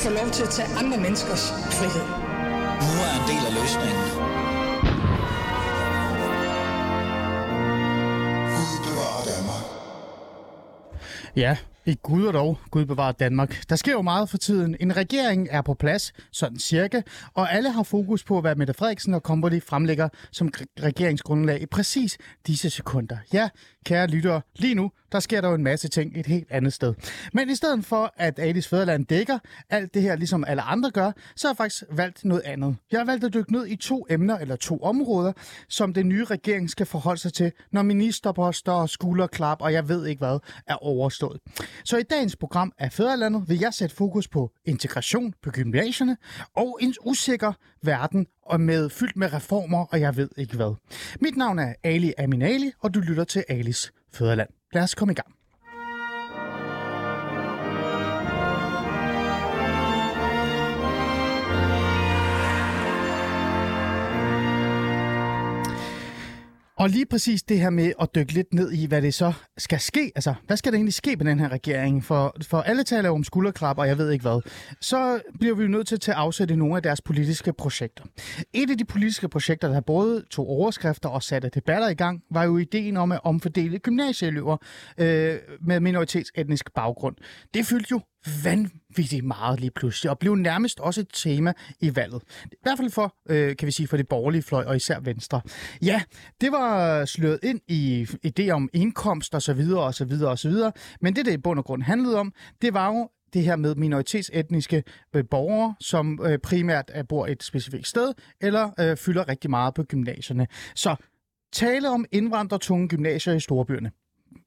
få lov til at tage andre menneskers frihed. Nu er en del af løsningen. Ja, i Gud og dog, Gud bevarer Danmark. Der sker jo meget for tiden. En regering er på plads, sådan cirka, og alle har fokus på, hvad Mette Frederiksen og Company fremlægger som regeringsgrundlag i præcis disse sekunder. Ja, kære lyttere, lige nu, der sker der jo en masse ting et helt andet sted. Men i stedet for, at Alice Fæderland dækker alt det her, ligesom alle andre gør, så har jeg faktisk valgt noget andet. Jeg har valgt at dykke ned i to emner eller to områder, som den nye regering skal forholde sig til, når ministerposter, og skulderklap og jeg ved ikke hvad er overstået. Så i dagens program af Fæderlandet vil jeg sætte fokus på integration på gymnasierne og en usikker verden og med fyldt med reformer og jeg ved ikke hvad. Mit navn er Ali Aminali, og du lytter til Alis Fæderland. Lad os komme i gang. Og lige præcis det her med at dykke lidt ned i, hvad det så skal ske. Altså, hvad skal der egentlig ske med den her regering? For, for alle taler om skulderklap, og jeg ved ikke hvad. Så bliver vi jo nødt til at tage afsæt i nogle af deres politiske projekter. Et af de politiske projekter, der både tog overskrifter og satte debatter i gang, var jo ideen om at omfordele gymnasieelever øh, med minoritetsetnisk baggrund. Det fyldte jo vanvittigt meget lige pludselig, og blev nærmest også et tema i valget. I hvert fald for, øh, kan vi sige, for det borgerlige fløj, og især Venstre. Ja, det var sløret ind i idéer om indkomst og så videre og så videre og så videre, men det, det i bund og grund handlede om, det var jo det her med minoritetsetniske øh, borgere, som øh, primært er, bor et specifikt sted, eller øh, fylder rigtig meget på gymnasierne. Så tale om indvandrertunge gymnasier i storbyerne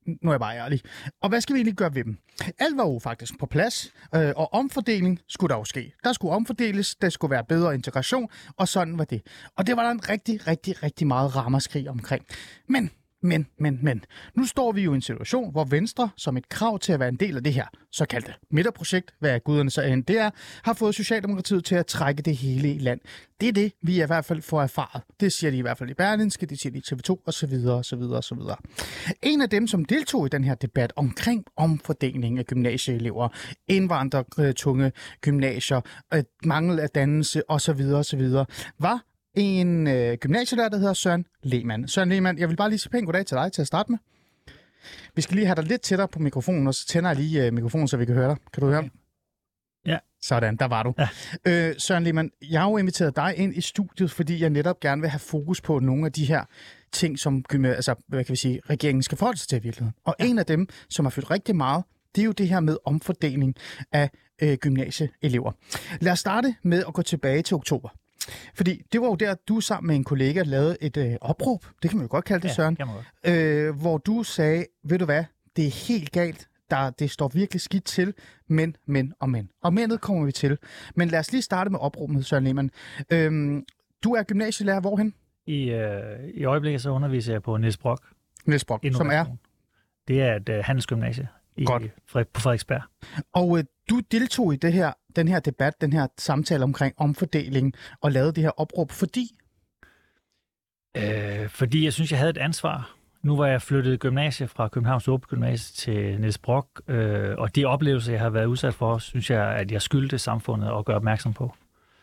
nu er jeg bare ærlig. Og hvad skal vi egentlig gøre ved dem? Alt var jo faktisk på plads, øh, og omfordeling skulle der jo ske. Der skulle omfordeles, der skulle være bedre integration, og sådan var det. Og det var der en rigtig, rigtig, rigtig meget ramaskrig omkring. Men men, men, men. Nu står vi jo i en situation, hvor Venstre, som et krav til at være en del af det her såkaldte midterprojekt, hvad guderne så end det er, har fået Socialdemokratiet til at trække det hele i land. Det er det, vi i hvert fald får erfaret. Det siger de i hvert fald i Berlinske, det siger de i TV2 osv. osv. osv. En af dem, som deltog i den her debat omkring omfordeling af gymnasieelever, indvandrertunge gymnasier, øh, mangel af dannelse osv. osv., var en øh, gymnasielærer, der hedder Søren Lehmann. Søren Lehmann, jeg vil bare lige sige pænt goddag til dig til at starte med. Vi skal lige have dig lidt tættere på mikrofonen, og så tænder jeg lige øh, mikrofonen, så vi kan høre dig. Kan du høre? Ja. Sådan, der var du. Ja. Øh, Søren Lehmann, jeg har jo inviteret dig ind i studiet, fordi jeg netop gerne vil have fokus på nogle af de her ting, som altså, hvad kan vi sige, regeringen skal forholde sig til i virkeligheden. Og ja. en af dem, som har fyldt rigtig meget, det er jo det her med omfordeling af øh, gymnasieelever. Lad os starte med at gå tilbage til oktober. Fordi det var jo der, du sammen med en kollega lavede et øh, opråb, det kan man jo godt kalde det, ja, Søren, øh, hvor du sagde, ved du hvad, det er helt galt, der, det står virkelig skidt til, men, men og men. Og mændet kommer vi til. Men lad os lige starte med opråbet, Søren Lehmann. Øhm, du er gymnasielærer hvorhen? I, øh, I øjeblikket så underviser jeg på Niels Brock. Niels Brock, som er? Det er et øh, handelsgymnasie i, Godt. på Frederiksberg. Og øh, du deltog i det her, den her debat, den her samtale omkring omfordeling, og lavede det her opråb, fordi? Øh, fordi jeg synes, jeg havde et ansvar. Nu var jeg flyttet gymnasie fra Københavns Åbe Gymnasie til Niels Brock, øh, og de oplevelser, jeg har været udsat for, synes jeg, at jeg skyldte samfundet at gøre opmærksom på.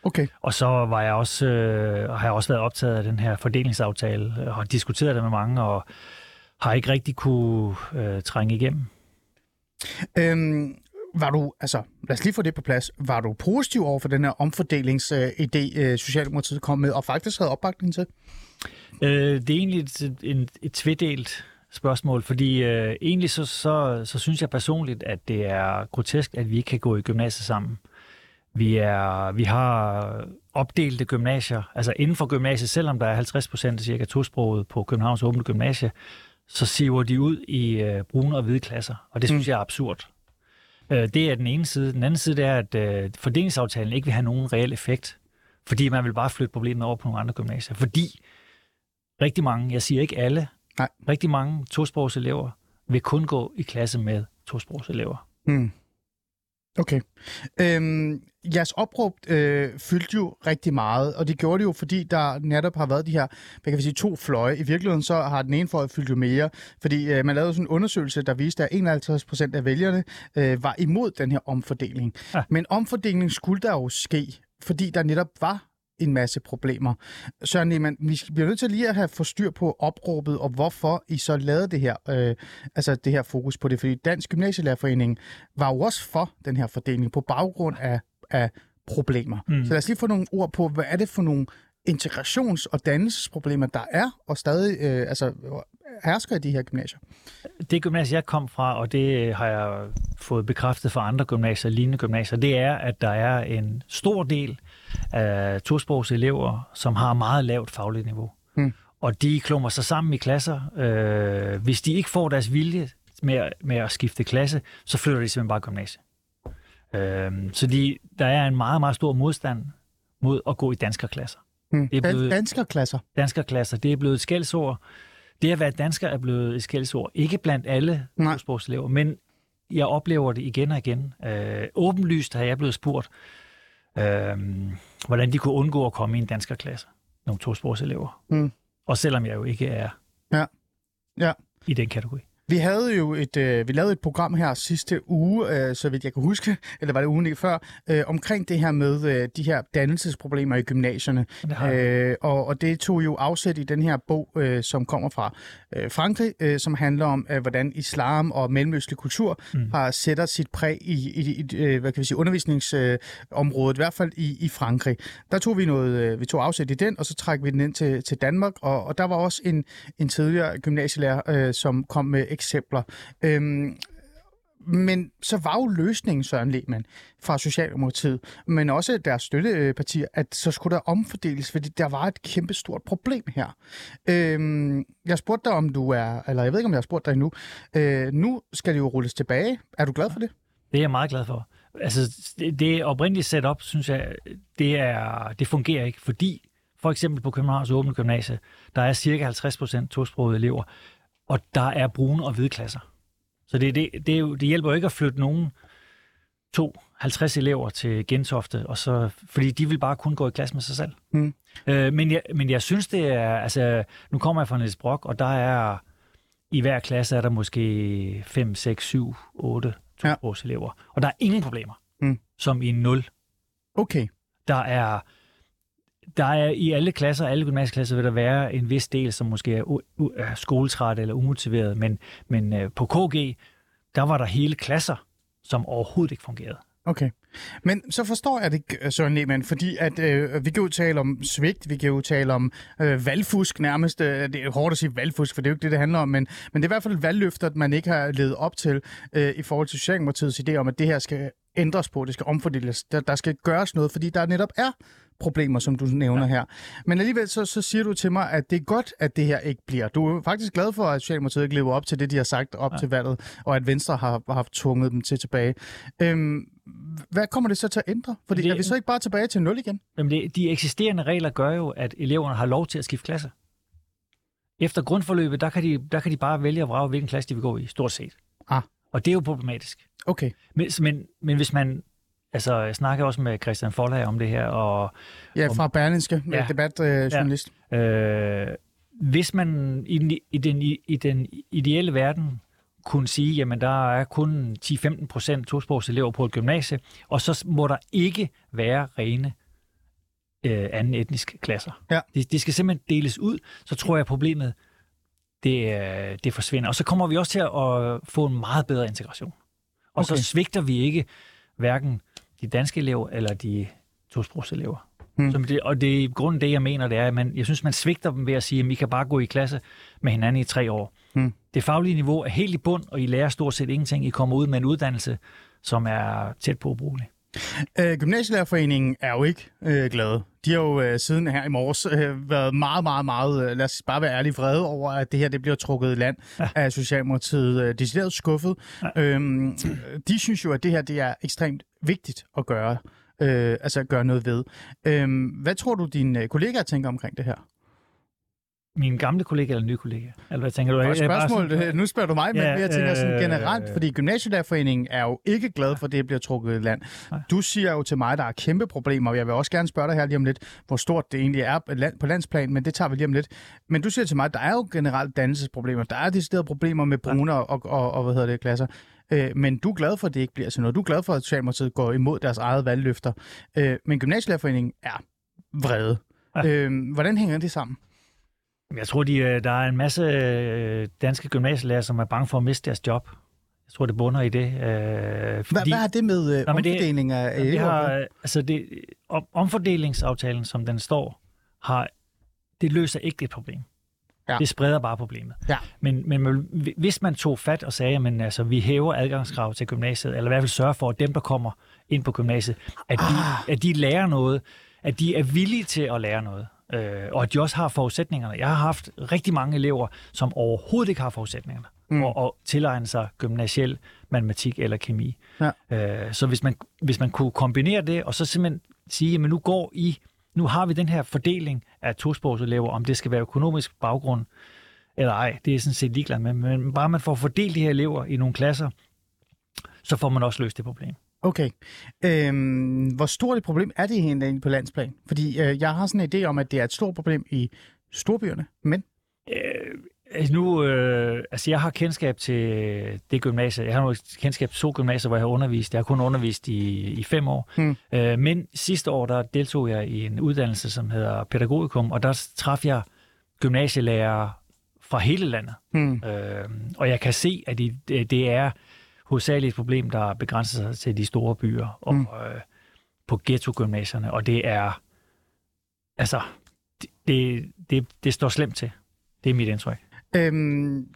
Okay. Og så var jeg også, øh, har jeg også været optaget af den her fordelingsaftale, og har diskuteret det med mange, og har ikke rigtig kunne øh, trænge igennem. Øhm, var du, altså, lad os lige få det på plads, var du positiv over for den her omfordelingsidé, øh, Socialdemokratiet kom med, og faktisk havde opbakning til? Øh, det er egentlig et, et, et tvedelt spørgsmål, fordi øh, egentlig så, så, så synes jeg personligt, at det er grotesk, at vi ikke kan gå i gymnasiet sammen. Vi, er, vi har opdelte gymnasier, altså inden for gymnasiet, selvom der er 50 procent cirka tosproget på Københavns Åbne Gymnasie, så siver de ud i øh, brune og hvide klasser, og det synes mm. jeg er absurd. Øh, det er den ene side. Den anden side det er, at øh, fordelingsaftalen ikke vil have nogen reel effekt, fordi man vil bare flytte problemet over på nogle andre gymnasier. Fordi rigtig mange, jeg siger ikke alle, Nej. rigtig mange tosprogselever vil kun gå i klasse med tosprogselever. Mm. Okay. Øhm, jeres opråb øh, fyldte jo rigtig meget, og det gjorde det jo, fordi der netop har været de her, hvad kan vi sige, to fløje. I virkeligheden så har den ene fløj fyldt jo mere, fordi øh, man lavede sådan en undersøgelse, der viste, at 51 procent af vælgerne øh, var imod den her omfordeling. Ja. Men omfordelingen skulle der jo ske, fordi der netop var en masse problemer. Søren Lehmann, vi bliver nødt til lige at have få styr på opråbet, og hvorfor I så lavede det her, øh, altså det her fokus på det. Fordi Dansk Gymnasielærerforening var jo også for den her fordeling på baggrund af, af problemer. Mm. Så lad os lige få nogle ord på, hvad er det for nogle integrations- og dannelsesproblemer, der er, og stadig øh, altså, hersker i de her gymnasier. Det gymnasie, jeg kom fra, og det har jeg fået bekræftet fra andre gymnasier, lignende gymnasier, det er, at der er en stor del af tosprogs elever, som har meget lavt fagligt niveau. Hmm. Og de klummer sig sammen i klasser. Øh, hvis de ikke får deres vilje med, med at skifte klasse, så flytter de simpelthen bare gymnasiet. Øh, så de, der er en meget, meget stor modstand mod at gå i danskerklasser. Hmm. Det er blevet- Danskerklasser. Danskerklasser, det er blevet et skældsord. Det at være dansker er blevet et skældsord. Ikke blandt alle tosprogselever, men jeg oplever det igen og igen. Øh, åbenlyst har jeg blevet spurgt, øh, hvordan de kunne undgå at komme i en danskerklasse, nogle tosprogselever. Mm. Og selvom jeg jo ikke er Ja. Ja. i den kategori. Vi havde jo et, øh, vi lavede et program her sidste uge, øh, så vidt jeg kan huske, eller var det ugen før, øh, omkring det her med øh, de her dannelsesproblemer i gymnasierne. Øh, og, og det tog jo afsæt i den her bog, øh, som kommer fra øh, Frankrig, øh, som handler om, øh, hvordan islam og mellemøstlig kultur mm. har sætter sit præg i, i, i øh, hvad kan vi sige, undervisningsområdet, i hvert fald i, i Frankrig. Der tog vi noget, øh, vi tog afsæt i den, og så trækker vi den ind til, til Danmark, og, og der var også en, en tidligere gymnasielærer, øh, som kom med eksempler. Øhm, men så var jo løsningen, Søren Lehmann, fra Socialdemokratiet, men også deres støttepartier, at så skulle der omfordeles, fordi der var et kæmpe stort problem her. Øhm, jeg spurgte dig, om du er, eller jeg ved ikke, om jeg har spurgt dig endnu. Øh, nu skal det jo rulles tilbage. Er du glad for det? Det er jeg meget glad for. Altså, det, det oprindelige setup, synes jeg, det, er, det fungerer ikke, fordi for eksempel på Københavns Åbne Gymnasie, der er cirka 50 procent tosprogede elever, og der er brune og hvide klasser. Så det, det, det, er jo, det hjælper jo ikke at flytte nogen to 50 elever til Gentofte, og så, fordi de vil bare kun gå i klasse med sig selv. Mm. Øh, men, jeg, men jeg synes, det er... Altså, nu kommer jeg fra Niels Brock, og der er... I hver klasse er der måske 5, 6, 7, 8 Ja. tosprogselever. Og der er ingen problemer, Mm. som i 0. Okay. Der er, der er i alle klasser, alle gymnasieklasser, vil der være en vis del, som måske er, u- u- er skoletræt eller umotiveret, men, men øh, på KG, der var der hele klasser, som overhovedet ikke fungerede. Okay. Men så forstår jeg det, ikke, Søren Lehmann, fordi at, øh, vi kan jo tale om svigt, vi kan jo tale om øh, valgfusk nærmest. Øh, det er hårdt at sige valgfusk, for det er jo ikke det, det handler om, men, men det er i hvert fald et valgløfte, at man ikke har levet op til øh, i forhold til Socialdemokratiets idé om, at det her skal ændres på, det skal omfordeles, der, der skal gøres noget, fordi der netop er problemer, som du nævner ja. her. Men alligevel så, så siger du til mig, at det er godt, at det her ikke bliver. Du er faktisk glad for, at Socialdemokratiet ikke lever op til det, de har sagt op ja. til valget, og at Venstre har, har haft tvunget dem til tilbage. Øhm, hvad kommer det så til at ændre? Fordi Det- er vi så ikke bare tilbage til 0 igen? Jamen det, de eksisterende regler gør jo, at eleverne har lov til at skifte klasse. Efter grundforløbet, der kan de, der kan de bare vælge at vrage, hvilken klasse de vil gå i, stort set. Ah. Og det er jo problematisk. Okay. Men, men, men hvis man... Altså, jeg snakker også med Christian Forlag om det her, og Ja, fra Berlinske, ja. Debatjournalist. Øh. Øh, hvis man i den, i, den, i den ideelle verden kunne sige, jamen der er kun 10-15 procent tosprogselever på et gymnasie, og så må der ikke være rene øh, anden etniske klasser. Ja. Det, det skal simpelthen deles ud, så tror jeg, at problemet det, øh, det forsvinder. Og så kommer vi også til at få en meget bedre integration. Og Okay. så svigter vi ikke hverken de danske elever eller de tosprogselever. Hmm. Som det, og det er grunden det, jeg mener, det er, at man, jeg synes, man svigter dem ved at sige, at I kan bare gå i klasse med hinanden i tre år. Hmm. Det faglige niveau er helt i bund, og I lærer stort set ingenting. I kommer ud med en uddannelse, som er tæt på ubrugelig. Øh, Gymnasielærerforeningen er jo ikke øh, glade. De har jo øh, siden her i morges øh, været meget, meget, meget, øh, lad os bare være ærlige, vrede over, at det her det bliver trukket i land ja. af Socialdemokratiet. Øh, decideret skuffet. Ja. Øhm, de synes jo, at det her det er ekstremt vigtigt at gøre. Øh, altså gøre noget ved. Øhm, hvad tror du, dine øh, kollegaer tænker omkring det her? Min gamle kollega eller nye kollega? Eller hvad tænker du? Og spørgsmål, sådan- nu spørger du mig, men Ja, jeg tænker sådan øh, generelt, fordi Gymnasielærerforeningen er jo ikke glad for, at det bliver trukket i land. Nej. Du siger jo til mig, at der er kæmpe problemer, og jeg vil også gerne spørge dig her lige om lidt, hvor stort det egentlig er på landsplan, men det tager vi lige om lidt. Men du siger til mig, at der er jo generelt dannelsesproblemer. Der er deciderede problemer med bruner og, og, og, hvad hedder det, klasser. Øh, men du er glad for, at det ikke bliver sådan noget. Du er glad for, at Socialdemokratiet går imod deres eget valgløfter. Øh, men Gymnasielærerforeningen er vrede. Ja. Øh, hvordan hænger det sammen? Jeg tror, de, øh, der er en masse øh, danske gymnasielærer, som er bange for at miste deres job. Jeg tror, det bunder i det. Øh, Hvad, fordi, hvad har det med øh, Nå, det- omfordeling af det elever? har, altså det, om, omfordelingsaftalen, som den står, har, det løser ikke det problem. Ja. Det spreder bare problemet. Ja. Men, men hvis man tog fat og sagde, at altså, vi hæver adgangskrav til gymnasiet, eller i hvert fald sørger for, at dem, der kommer ind på gymnasiet, at de, Ah. at de lærer noget, at de er villige til at lære noget, øh, og at de også har forudsætningerne. Jeg har haft rigtig mange elever, som overhovedet ikke har forudsætningerne, mm. og, og tilegne sig gymnasiel matematik eller kemi. Ja. Øh, så hvis man, hvis man kunne kombinere det, og så simpelthen sige, at nu går I, nu har vi den her fordeling af tosprogselever, om det skal være økonomisk baggrund eller ej, det er sådan set ligeglad med, men bare man får fordelt de her elever i nogle klasser, så får man også løst det problem. Okay. Øhm, hvor stort et problem er det egentlig på landsplan? Fordi øh, jeg har sådan en idé om, at det er et stort problem i storbyerne, men Øh, altså nu, øh, altså jeg har kendskab til det gymnasie. Jeg har nu kendskab til to gymnasier, hvor jeg har undervist. Jeg har kun undervist i, i fem år. Hmm. Øh, men sidste år, der deltog jeg i en uddannelse, som hedder pædagogikum, og der traf jeg gymnasielærere fra hele landet. hmm, Øh, og jeg kan se, at det, det er hovedsageligt et problem, der begrænser sig til de store byer og Mm. øh, på ghetto-gymnasierne. Og det er, altså, det, det, det, det står slemt til. Det er mit indtryk. Øhm,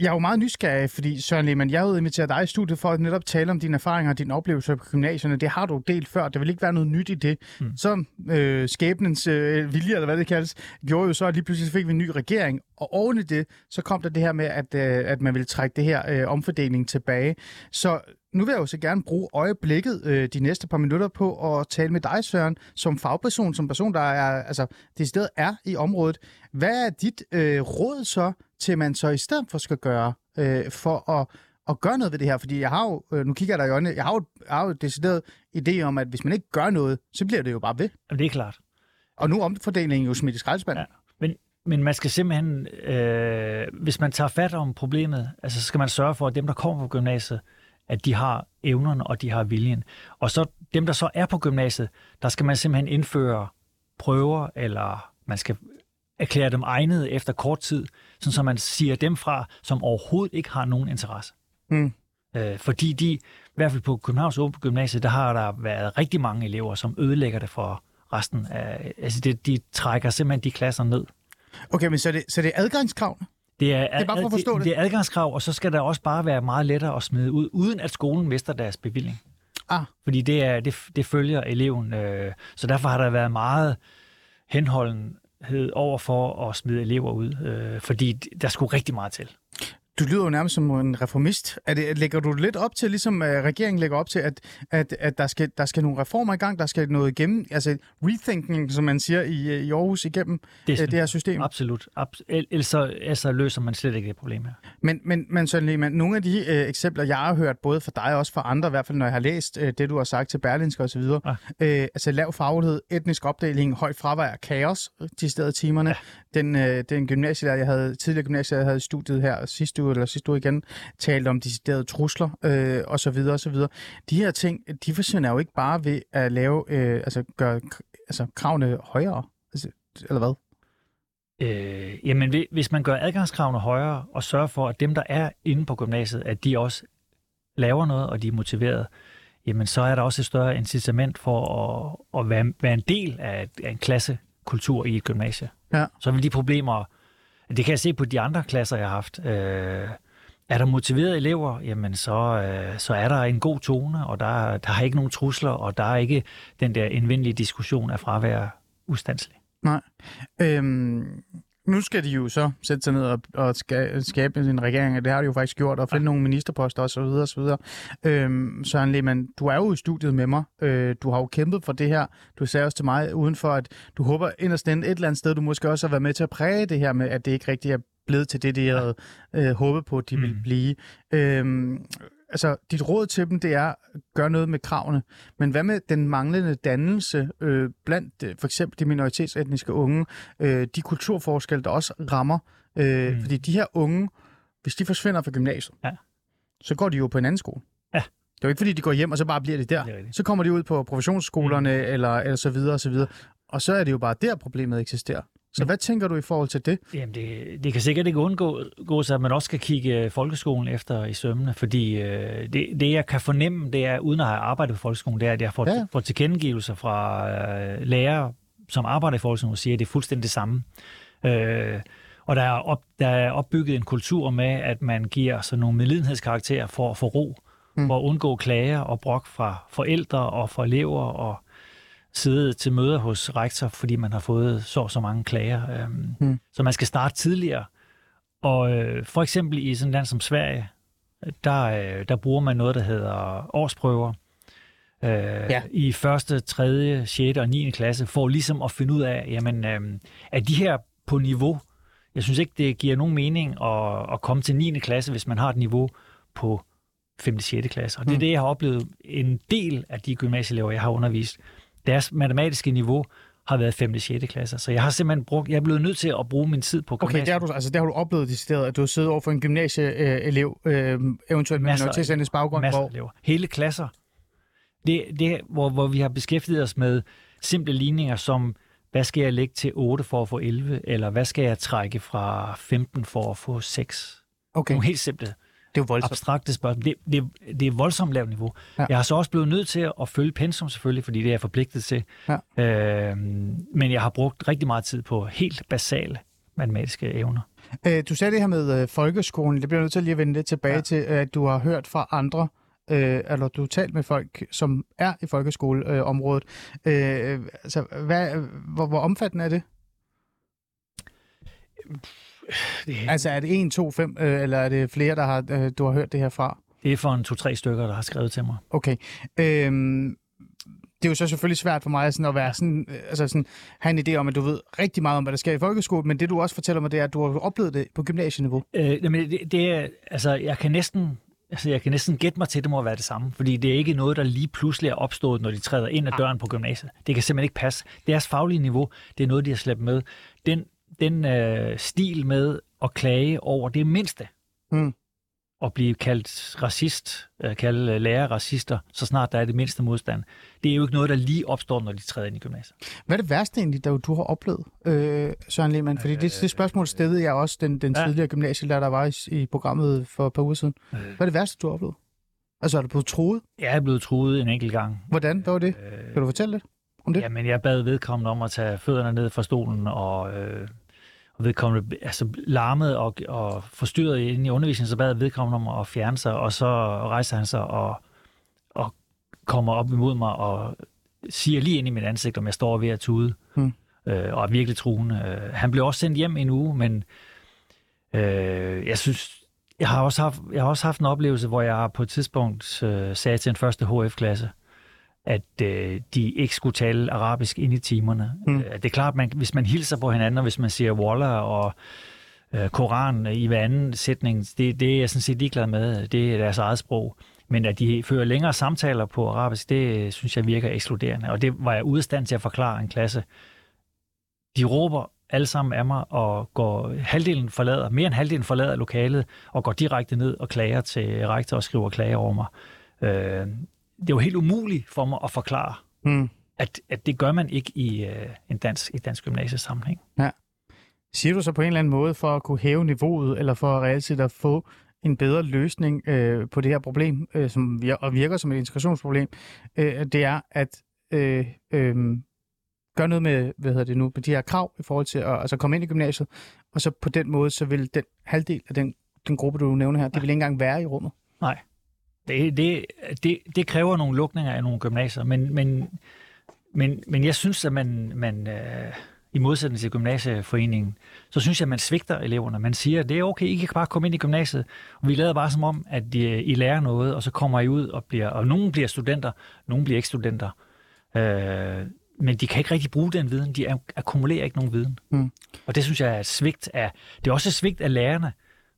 jeg er jo meget nysgerrig, fordi Søren Lehmann, jeg har inviteret dig i studiet for at netop tale om dine erfaringer og dine oplevelser på gymnasierne. Det har du delt før. Der vil ikke være noget nyt i det. Mm. Så øh, skæbnens øh, vilje, eller hvad det kaldes, gjorde jo så, at lige pludselig fik vi en ny regering. Og oven i det, så kom der det her med, at, øh, at man ville trække det her øh, omfordeling tilbage. Så nu vil jeg jo så gerne bruge øjeblikket øh, de næste par minutter på at tale med dig, Søren, som fagperson, som person, der er, altså, decideret er i området. Hvad er dit øh, råd så, til man så i stedet for skal gøre, øh, for at, at gøre noget ved det her? Fordi jeg har jo, øh, nu kigger jeg dig i øjnene, jeg har jo, jeg har jo decideret idé om, at hvis man ikke gør noget, så bliver det jo bare ved. Jamen, det er klart. Og nu omfordelingen jo smidt i skraldespanden. Ja. Men, men man skal simpelthen, øh, hvis man tager fat om problemet, altså, så skal man sørge for, at dem, der kommer på gymnasiet, at de har evnerne, og de har viljen. Og så dem, der så er på gymnasiet, der skal man simpelthen indføre prøver, eller man skal erklære dem egnede efter kort tid, sådan så man siger dem fra, som overhovedet ikke har nogen interesse. Mm. Øh, fordi de, i hvert fald på Københavns Åbent Gymnasiet, der har der været rigtig mange elever, som ødelægger det for resten af... Altså, de, de trækker simpelthen de klasser ned. Okay, men så er det, så er det adgangskrav? Det er, er bare for at forstå det. det. Det er adgangskrav, og så skal der også bare være meget lettere at smide ud, uden at skolen mister deres bevilling. Ah. Fordi det, er, det, det følger eleven. Øh, så derfor har der været meget hed over for at smide elever ud. Øh, fordi der skulle rigtig meget til. Du lyder jo nærmest som en reformist. Er det, lægger du lidt op til, ligesom uh, regeringen lægger op til, at, at, at der, skal, der skal nogle reformer i gang, der skal noget igennem, altså rethinking, som man siger i, øh, i Aarhus, igennem Det uh, det her system? Absolut. Abs- el- ellers, så, ellers så løser man slet ikke det problem her. Men, men, men Søren Lehmann, nogle af de øh, eksempler, jeg har hørt, både fra dig og også fra andre, i hvert fald når jeg har læst øh, det, du har sagt til Berlinske osv., ja. øh, altså lav faglighed, etnisk opdeling, højt fravær, kaos de steder timerne. Ja. Den, øh, den gymnasielærer, jeg havde, tidligere gymnasielærer, jeg havde studiet her sidste uge, eller sidste uge igen, talte om deciderede trusler øh, og så videre og så videre. De her ting, de forsvinder jo ikke bare ved at lave, øh, altså gøre altså, kravene højere, altså, eller hvad? Øh, jamen, hvi- hvis man gør adgangskravene højere og sørger for, at dem, der er inde på gymnasiet, at de også laver noget, og de er motiveret, jamen så er der også et større incitament for at, at være, være en del af, af en klassekultur i et gymnasie. Ja. Så vil de problemer, det kan jeg se på de andre klasser, jeg har haft, øh, er der motiverede elever, jamen så, øh, så er der en god tone, og der, der er ikke nogen trusler, og der er ikke den der indvendige diskussion af fravær ustandslig. Nej. Øhm, nu skal de jo så sætte sig ned og, og ska- skabe en regering, og det har de jo faktisk gjort, og finde ja. nogle ministerposter osv. osv. Øhm, Søren Lehmann, du er jo i studiet med mig. Øh, du har jo kæmpet for det her. Du sagde også til mig udenfor, at du håber inderst inde et eller andet sted, du måske også har været med til at præge det her med, at det ikke rigtig er blevet til det, de havde øh, håbet på, at de mm. ville blive. Øhm, altså, dit råd til dem, det er, gør noget med kravene. Men hvad med den manglende dannelse øh, blandt øh, for eksempel de minoritetsetniske unge, øh, de kulturforskelle, der også rammer? Øh, mm. Fordi de her unge, hvis de forsvinder fra gymnasiet, Ja. så går de jo på en anden skole. Ja. Det er jo ikke, fordi de går hjem, og så bare bliver det der. Det så kommer de ud på professionsskolerne, mm. eller, eller så videre, og så videre. Og så er det jo bare der, problemet eksisterer. Så Mm. hvad tænker du i forhold til det? Jamen, det, det kan sikkert ikke undgå sig, at man også skal kigge øh, folkeskolen efter i sømmene, fordi øh, det, det, jeg kan fornemme, det er, uden at have arbejdet på folkeskolen, det er, at jeg får, Ja. får tilkendegivelser fra øh, lærere, som arbejder i folkeskolen, og siger, at det er fuldstændig det samme. Øh, og der er, op, der er opbygget en kultur med, at man giver sådan nogle medlidenhedskarakterer for at få ro, mm. for at undgå klager og brok fra forældre og fra elever, og sidde til møder hos rektor, fordi man har fået så så mange klager. Øhm, Mm. Så man skal starte tidligere. Og øh, for eksempel i sådan et land som Sverige, der, øh, der bruger man noget, der hedder årsprøver. Øh, ja. I første, tredje, 6. og 9. klasse, for ligesom at finde ud af, jamen, øh, er de her på niveau? Jeg synes ikke, det giver nogen mening at, at komme til 9. klasse, hvis man har et niveau på 5. og 6. klasse. Og det er Mm. det, jeg har oplevet. En del af de gymnasieelever, jeg har undervist, deres matematiske niveau har været 5. og 6. klasse. Så jeg har simpelthen brugt, jeg er blevet nødt til at bruge min tid på Okay, gymnasiet. det har du, altså, det har du oplevet decideret, at du har siddet over for en gymnasieelev, øh, eventuelt med Masser minoritetsændens baggrund, masser hvor elever. Hele klasser. Det, det hvor, hvor vi har beskæftiget os med simple ligninger som, hvad skal jeg lægge til 8 for at få 11, eller hvad skal jeg trække fra 15 for at få 6? okay, Nogle helt simple, det er voldsomt. abstrakte spørgsmål. Det, det, det er voldsomt lavt niveau. Ja. Jeg har så også blevet nødt til at følge pensum selvfølgelig, fordi det er jeg forpligtet til. Ja. Øh, men jeg har brugt rigtig meget tid på helt basale matematiske evner. Øh, du sagde det her med øh, folkeskolen, det bliver nødt til lige at vende lidt tilbage ja. Til, at du har hørt fra andre, øh, eller du har talt med folk, som er i folkeskoleområdet. Øh, øh, altså, hvad, hvor, hvor omfattende er det? Det, Altså, er det 1, 2, 5, øh, eller er det flere, der har, øh, du har hørt det her fra? det er for en to-tre stykker, der har skrevet til mig. Okay. Øhm, det er jo så selvfølgelig svært for mig sådan at være sådan, øh, altså sådan, have en idé om, at du ved rigtig meget om, hvad der sker i folkeskolen, men det du også fortæller mig, det er, at du har oplevet det på gymnasieniveau. Øh, jamen, det, det er, altså, jeg kan næsten Altså, jeg kan næsten gætte mig til, at det må være det samme, fordi det er ikke noget, der lige pludselig er opstået, når de træder ind ad døren på gymnasiet. Det kan simpelthen ikke passe. Deres faglige niveau, det er noget, de har slæbt med. Den, den øh, stil med at klage over det mindste, Mm. at blive kaldt racist, øh, kalde øh, lærer racister, så snart der er det mindste modstand, det er jo ikke noget, der lige opstår, når de træder ind i gymnasiet. Hvad er det værste egentlig, der du har oplevet, øh, Søren Lehmann? Fordi det, det spørgsmål stillede jeg også den, den Ja. tidligere gymnasielærer, der var i, i programmet for et par uger siden. Øh. Hvad er det værste, du har oplevet? Altså, er du blevet troet? Jeg er blevet truet en enkelt gang. Hvordan? Hvad var det? Øh, Kan du fortælle lidt om det? Jamen, jeg bad vedkommende om at tage fødderne ned fra stolen, og, øh, og vedkommende altså, larmede og, og forstyrrede inde i undervisningen, så bad jeg vedkommende om at fjerne sig, og så rejser han sig og, og kommer op imod mig og siger lige ind i mit ansigt, om jeg står ved at tude, Hmm. øh, og er virkelig truende. Øh, han blev også sendt hjem en uge, men øh, jeg synes, jeg har, også haft, jeg har også haft en oplevelse, hvor jeg på et tidspunkt øh, sagde til en første HF-klasse, at øh, de ikke skulle tale arabisk ind i timerne. Mm. Mm. Det er klart, man, hvis man hilser på hinanden, og hvis man siger Wallah og øh, Koran i hver anden sætning, det, det er jeg sådan set ligeglad med. Det er deres eget sprog. Men at de fører længere samtaler på arabisk, det synes jeg virker ekskluderende. Og det var jeg ude stand til at forklare en klasse. De råber alle sammen af mig og går halvdelen forlader, mere end halvdelen forlader lokalet og går direkte ned og klager til rektor og skriver klager over mig. Øh, det er jo helt umuligt for mig at forklare, Hmm. at, at det gør man ikke i øh, en dansk, i dansk gymnasiesammenhæng. Siger du så på en eller anden måde, for at kunne hæve niveauet, eller for reelt set at få en bedre løsning øh, på det her problem, øh, som vir- og virker som et integrationsproblem, øh, det er at øh, øh, gøre noget med, hvad hedder det nu, med de her krav i forhold til at altså komme ind i gymnasiet, og så på den måde, så vil den halvdel af den, den gruppe, du nævner her, det vil ikke engang være i rummet. Nej. Det, det, det, det kræver nogle lukninger af nogle gymnasier, men, men, men, men jeg synes, at man, man øh, i modsætning til gymnasieforeningen, så synes jeg, at man svigter eleverne. Man siger, at det er okay, I kan bare komme ind i gymnasiet, og vi lader bare som om, at de, I lærer noget, og så kommer I ud og bliver, og nogen bliver studenter, nogen bliver ikke studenter. Øh, men de kan ikke rigtig bruge den viden. De akkumulerer ikke nogen viden. Mm. Og det synes jeg er et svigt af... Det er også et svigt af lærerne.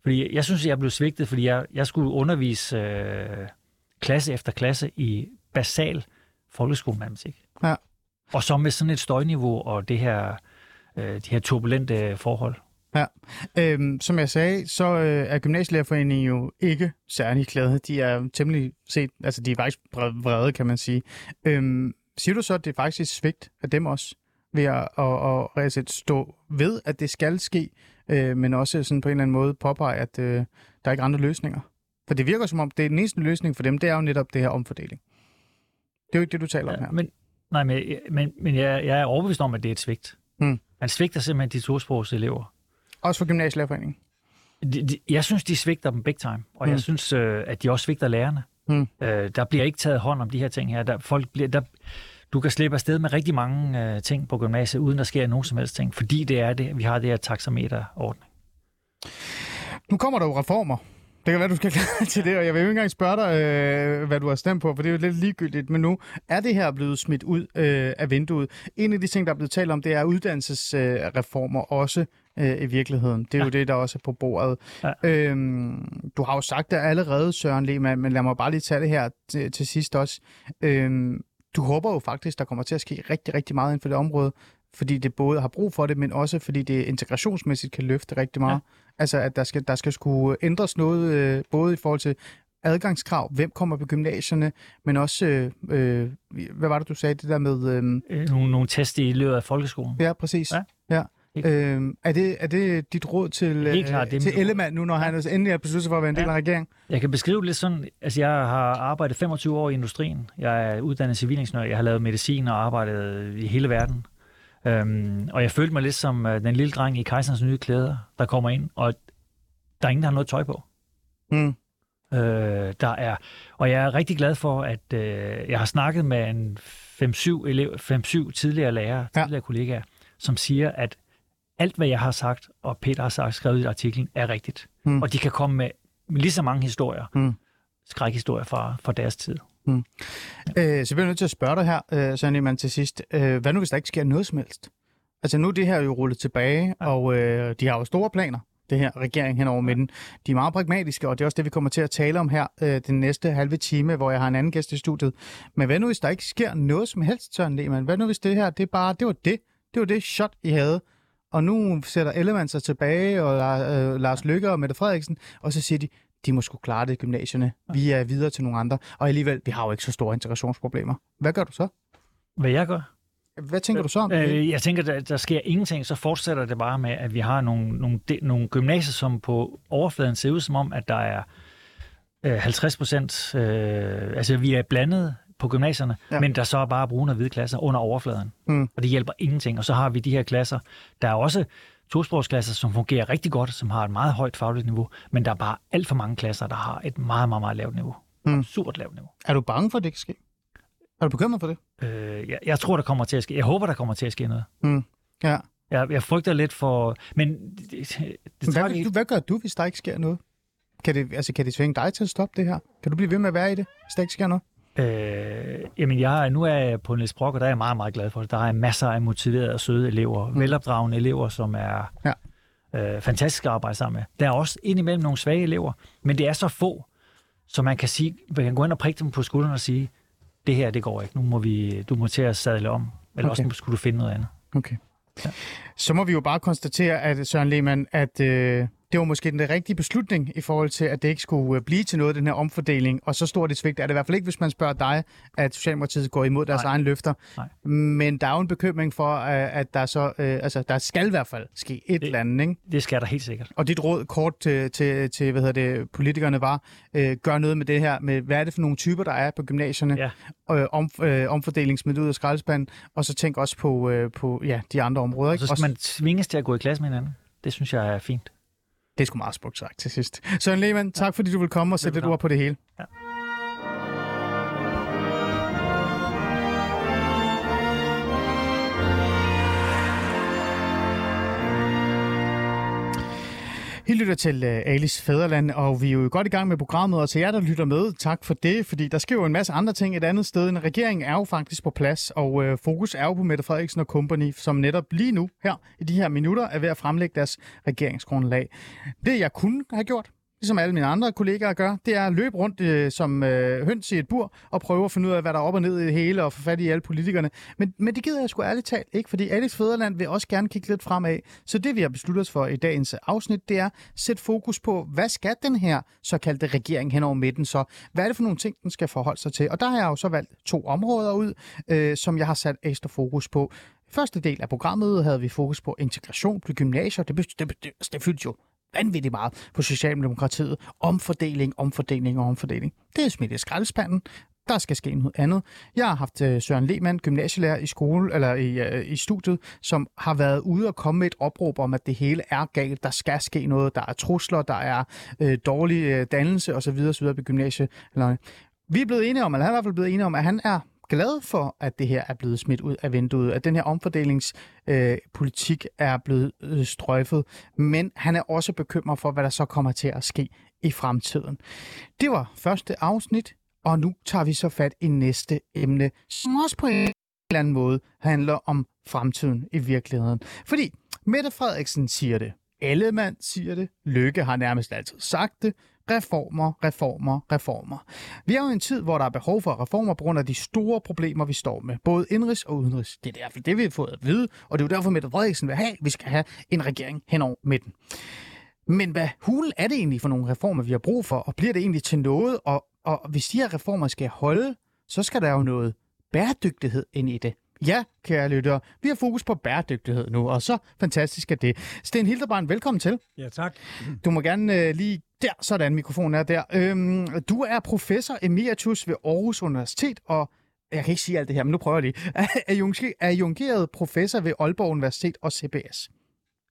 Fordi jeg synes, jeg blev svigtet, fordi jeg, jeg skulle undervise øh, klasse efter klasse i basal folkeskolematematik. Ja. Og så med sådan et støjniveau og det her, øh, de her turbulente forhold. Ja, øhm, som jeg sagde, så øh, er Gymnasielærerforeningen jo ikke særlig glade. De er temmelig set, altså de er faktisk vrede, kan man sige. Øhm, siger du så, at det er faktisk et svigt af dem også, ved at, at, at, at stå ved, at det skal ske, øh, men også sådan på en eller anden måde påpege, at øh, der er ikke andre løsninger? For det virker som om, det er den eneste løsning for dem, det er jo netop det her omfordeling. Det er jo ikke det, du taler om her. Men, nej, men, men, men jeg, jeg er overbevist om, at det er et svigt. Hmm. Man svigter simpelthen de tosprogs elever. Også for gymnasielærerforeningen? De, de, jeg synes, de svigter dem big time, og hmm. jeg synes, øh, at de også svigter lærerne. Hmm. Øh, der bliver ikke taget hånd om de her ting her. Der, folk bliver, der, du kan slippe afsted med rigtig mange øh, ting på gymnasiet, uden der sker nogen som helst ting, fordi det er det, vi har det her taxameterordning. Nu kommer der jo reformer. Det kan være, du skal klare til det, og jeg vil ikke engang spørge dig, øh, hvad du har stemt på, for det er jo lidt ligegyldigt. Men nu er det her blevet smidt ud øh, af vinduet. En af de ting, der er blevet talt om, det er uddannelsesreformer øh, også øh, i virkeligheden. Det er ja. jo det, der også er på bordet. Ja. Øhm, du har jo sagt det allerede, Søren Lehmann, men lad mig bare lige tage det her til, til sidst også. Øhm, du håber jo faktisk, der kommer til at ske rigtig, rigtig meget inden for det område, fordi det både har brug for det, men også fordi det integrationsmæssigt kan løfte rigtig meget. Ja. Altså, at der skal, der skal skulle ændres noget, øh, både i forhold til adgangskrav, hvem kommer på gymnasierne, men også, øh, øh, hvad var det, du sagde, det der med... Øhm, øh, nogle, nogle test i løbet af folkeskolen. Ja, præcis. Ja. ja. Øh, er, det, er det dit råd til, Helt klart, øh, det til Ellemann nu, når han endelig har besluttet sig for at være en del ja. af regeringen? Jeg kan beskrive lidt sådan, altså jeg har arbejdet 25 år i industrien. Jeg er uddannet civilingeniør, jeg har lavet medicin og arbejdet i hele verden. Øhm, og jeg følte mig lidt som uh, den lille dreng i kejserens nye klæder, der kommer ind, og der er ingen, der har noget tøj på. Mm. Øh, der er, og jeg er rigtig glad for, at øh, jeg har snakket med en 5-7, elev, 5-7 tidligere lærere, ja. tidligere kollegaer, som siger, at alt, hvad jeg har sagt, og Peter har sagt, skrevet i artiklen, er rigtigt. Mm. Og de kan komme med, lige så mange historier, mm. skrækhistorier fra, fra deres tid. Mm. Øh, så bliver jeg nødt til at spørge dig her, øh, Søren Lehmann, til sidst. Øh, hvad nu, hvis der ikke sker noget som helst? Altså nu er det her jo rullet tilbage, ja. og øh, de har jo store planer, det her regering hen over midten. De er meget pragmatiske, og det er også det, vi kommer til at tale om her øh, den næste halve time, hvor jeg har en anden gæst i studiet. Men hvad nu, hvis der ikke sker noget som helst, Søren Lehmann? Hvad nu, hvis det her, det er bare, det var det, det var det shot, I havde, og nu sætter Ellemann sig tilbage, og øh, Lars Lykke og Mette Frederiksen, og så siger de, de må skulle klare det i gymnasierne. Vi er videre til nogle andre. Og alligevel, vi har jo ikke så store integrationsproblemer. Hvad gør du så? Hvad jeg gør? Hvad tænker du så om det? Øh, jeg tænker, der, der sker ingenting, så fortsætter det bare med, at vi har nogle, nogle, de, nogle gymnasier, som på overfladen ser ud som om, at der er øh, 50 procent, øh, altså vi er blandet på gymnasierne, ja. men der så er bare brune og hvide klasser under overfladen. Mm. Og det hjælper ingenting. Og så har vi de her klasser, der er også tosprogsklasser, som fungerer rigtig godt, som har et meget højt fagligt niveau, men der er bare alt for mange klasser, der har et meget, meget, meget lavt niveau. Mm. Surt lavt niveau. Er du bange for, at det kan ske? Er du bekymret for det? Øh, jeg, jeg tror, der kommer til at ske. Jeg håber, der kommer til at ske noget. Mm. Ja. Jeg, jeg frygter lidt for... Men det, det, det hvad, ikke... du, hvad gør du, hvis der ikke sker noget? Kan det, altså, kan det tvinge dig til at stoppe det her? Kan du blive ved med at være i det, hvis der ikke sker noget? Øh, jamen, jeg, nu er jeg på Niels Brock, og der er jeg meget, meget glad for det. Der er masser af motiverede og søde elever, mm. velopdragende elever, som er ja. øh, fantastiske at arbejde sammen med. Der er også indimellem nogle svage elever, men det er så få, så man kan, sige, man kan gå ind og prikke dem på skulderen og sige, det her, det går ikke. Nu må vi, du må til at sadle om, eller okay. også skulle du finde noget andet. Okay. Ja. Så må vi jo bare konstatere, at Søren Lehmann, at øh, det var måske den rigtige beslutning i forhold til, at det ikke skulle øh, blive til noget, den her omfordeling. Og så stort et svigt er det i hvert fald ikke, hvis man spørger dig, at Socialdemokratiet går imod deres Nej. egen løfter. Nej. Men der er jo en bekymring for, at der så, øh, altså, der skal i hvert fald ske et det, eller andet. Ikke? Det skal der helt sikkert. Og dit råd kort til, til, til hvad hedder det, politikerne var, øh, gør noget med det her, med hvad er det for nogle typer, der er på gymnasierne, ja. øh, om, øh, omfordelingsmiddel ud af skraldespanden, og så tænk også på, øh, på ja, de andre områder. Ikke? Og så skal også... man tvinges til at gå i klasse med hinanden. Det synes jeg er fint. Det er sgu meget smukt sagt til sidst. Søren Lehmann, tak fordi du vil komme og sætte lidt ord på det hele. Ja. Lytter til uh, Alice Fæderland, og vi er jo godt i gang med programmet, og til jer, der lytter med, tak for det, fordi der sker jo en masse andre ting et andet sted. En regering er jo faktisk på plads, og uh, fokus er jo på Mette Frederiksen og company, som netop lige nu, her i de her minutter, er ved at fremlægge deres regeringsgrundlag. Det, jeg kunne have gjort, ligesom alle mine andre kollegaer gør, det er at løbe rundt øh, som øh, høns i et bur og prøve at finde ud af, hvad der er op og ned i det hele og få fat i alle politikerne. Men, men det gider jeg sgu ærligt talt ikke, fordi Alex Fæderland vil også gerne kigge lidt fremad. Så det vi har besluttet os for i dagens øh, afsnit, det er at sætte fokus på, hvad skal den her såkaldte regering hen over midten så? Hvad er det for nogle ting, den skal forholde sig til? Og der har jeg jo så valgt to områder ud, øh, som jeg har sat ekstra fokus på. Første del af programmet havde vi fokus på integration på gymnasier. Det, det, det, det, det fyldte jo vanvittigt meget på Socialdemokratiet. Omfordeling, omfordeling og omfordeling. Det er smidt i skraldespanden. Der skal ske noget andet. Jeg har haft øh, Søren Lehmann, gymnasielærer i skole eller i, øh, i studiet, som har været ude og komme med et opråb om, at det hele er galt. Der skal ske noget. Der er trusler, der er øh, dårlig øh, dannelse osv. osv. på gymnasiet. Eller, vi er blevet enige om, eller han er i hvert fald blevet enige om, at han er glad for, at det her er blevet smidt ud af vinduet, at den her omfordelingspolitik øh, er blevet øh, strøjfet, men han er også bekymret for, hvad der så kommer til at ske i fremtiden. Det var første afsnit, og nu tager vi så fat i næste emne, som også på en eller anden måde handler om fremtiden i virkeligheden. Fordi Mette Frederiksen siger det, Ellemann siger det, Lykke har nærmest altid sagt det, reformer, reformer, reformer. Vi er jo i en tid, hvor der er behov for reformer på grund af de store problemer, vi står med. Både indrigs og udenrigs. Det er derfor, det vi har fået at vide, og det er jo derfor, Mette Frederiksen vil have, at vi skal have en regering henover midten. Men hvad hulen er det egentlig for nogle reformer, vi har brug for, og bliver det egentlig til noget? Og, og hvis de her reformer skal holde, så skal der jo noget bæredygtighed ind i det. Ja, kære lyttere, vi har fokus på bæredygtighed nu, og så fantastisk er det. Sten Hildebrand, velkommen til. Ja, tak. Du må gerne øh, lige der, sådan mikrofonen er der. Øhm, du er professor emeritus ved Aarhus Universitet, og jeg kan ikke sige alt det her, men nu prøver jeg lige. er, er jungeret professor ved Aalborg Universitet og CBS.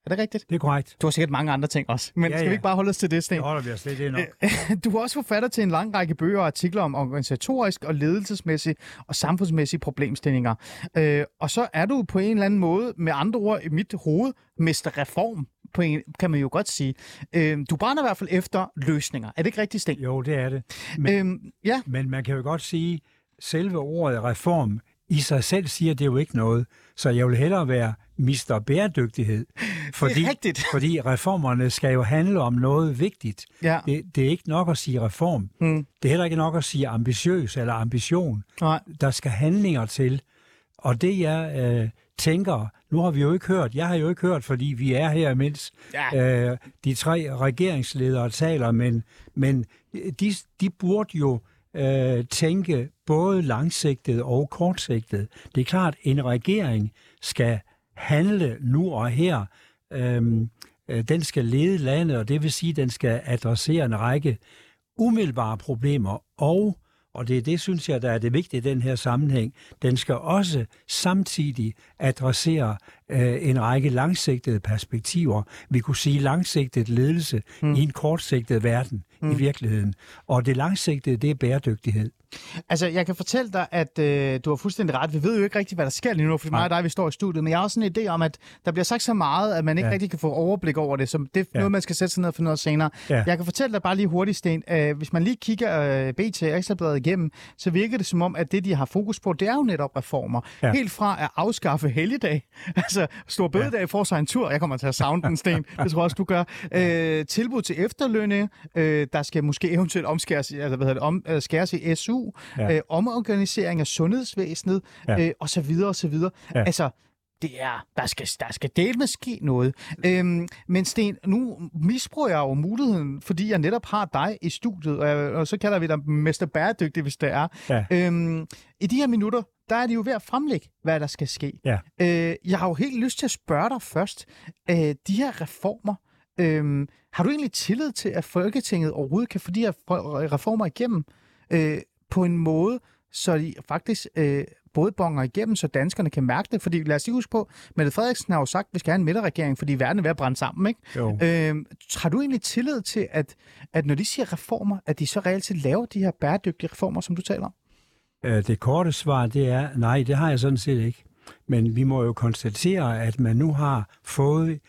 Er det rigtigt? Det er korrekt. Du har sikkert mange andre ting også, men ja, skal ja. vi ikke bare holde os til det, Sten? Det holder vi os lidt, det er nok. Du er også forfatter til en lang række bøger og artikler om organisatorisk og ledelsesmæssige og samfundsmæssige problemstillinger. Øh, og så er du på en eller anden måde, med andre ord i mit hoved, mester reform på en, kan man jo godt sige. Øh, du brænder i hvert fald efter løsninger. Er det ikke rigtigt, Sten? Jo, det er det. Men, øhm, ja. men man kan jo godt sige, selve ordet reform i sig selv siger det jo ikke noget. Så jeg vil hellere være mister bæredygtighed. Fordi, det er rigtigt. fordi reformerne skal jo handle om noget vigtigt. Ja. Det, det er ikke nok at sige reform. Mm. Det er heller ikke nok at sige ambitiøs eller ambition. Nej. Der skal handlinger til. Og det jeg øh, tænker, nu har vi jo ikke hørt, jeg har jo ikke hørt, fordi vi er her, mens ja. øh, de tre regeringsledere taler, men, men de, de burde jo øh, tænke både langsigtet og kortsigtet. Det er klart, en regering skal handle nu og her. Øhm, øh, den skal lede landet, og det vil sige, at den skal adressere en række umiddelbare problemer, og, og det er det, synes jeg, der er det vigtige i den her sammenhæng, den skal også samtidig adressere øh, en række langsigtede perspektiver. Vi kunne sige langsigtet ledelse mm. i en kortsigtet verden mm. i virkeligheden. Og det langsigtede, det er bæredygtighed. Altså, jeg kan fortælle dig, at øh, du har fuldstændig ret. Vi ved jo ikke rigtig, hvad der sker lige nu, fordi mig og dig, vi står i studiet. Men jeg har også en idé om, at der bliver sagt så meget, at man ikke ja. rigtig kan få overblik over det. Så det er ja. noget, man skal sætte sig ned og finde noget senere. Ja. Jeg kan fortælle dig bare lige hurtigt, Sten. Øh, hvis man lige kigger øh, BT Ekstrabladet igennem, så virker det som om, at det, de har fokus på, det er jo netop reformer. Ja. Helt fra at afskaffe helligdag. Altså, Stor Bødedag ja. får sig en tur. Jeg kommer til at savne den, Sten. Det tror jeg også, du gør. Øh, tilbud til efterlønne. Øh, der skal måske eventuelt omskæres, altså, hvad hedder det, om, øh, skæres i SU ja. øh, omorganisering af sundhedsvæsenet, ja. øh, og så videre og så videre. Ja. Altså, det er, der skal, der skal dele med ske noget. Øhm, men Sten, nu misbruger jeg jo muligheden, fordi jeg netop har dig i studiet, og, jeg, og så kalder vi dig mester bæredygtig, hvis det er. Ja. Øhm, I de her minutter, der er de jo ved at fremlægge, hvad der skal ske. Ja. Øh, jeg har jo helt lyst til at spørge dig først. Øh, de her reformer, øh, har du egentlig tillid til, at Folketinget overhovedet kan få de her reformer igennem? Øh, på en måde, så de faktisk øh, både bonger igennem, så danskerne kan mærke det. Fordi lad os lige huske på, Mette Frederiksen har jo sagt, at vi skal have en midterregering, fordi verden er ved at brænde sammen. Ikke? Jo. Øh, har du egentlig tillid til, at, at når de siger reformer, at de så reelt set laver de her bæredygtige reformer, som du taler om? Øh, det korte svar, det er, nej, det har jeg sådan set ikke. Men vi må jo konstatere, at man nu har fået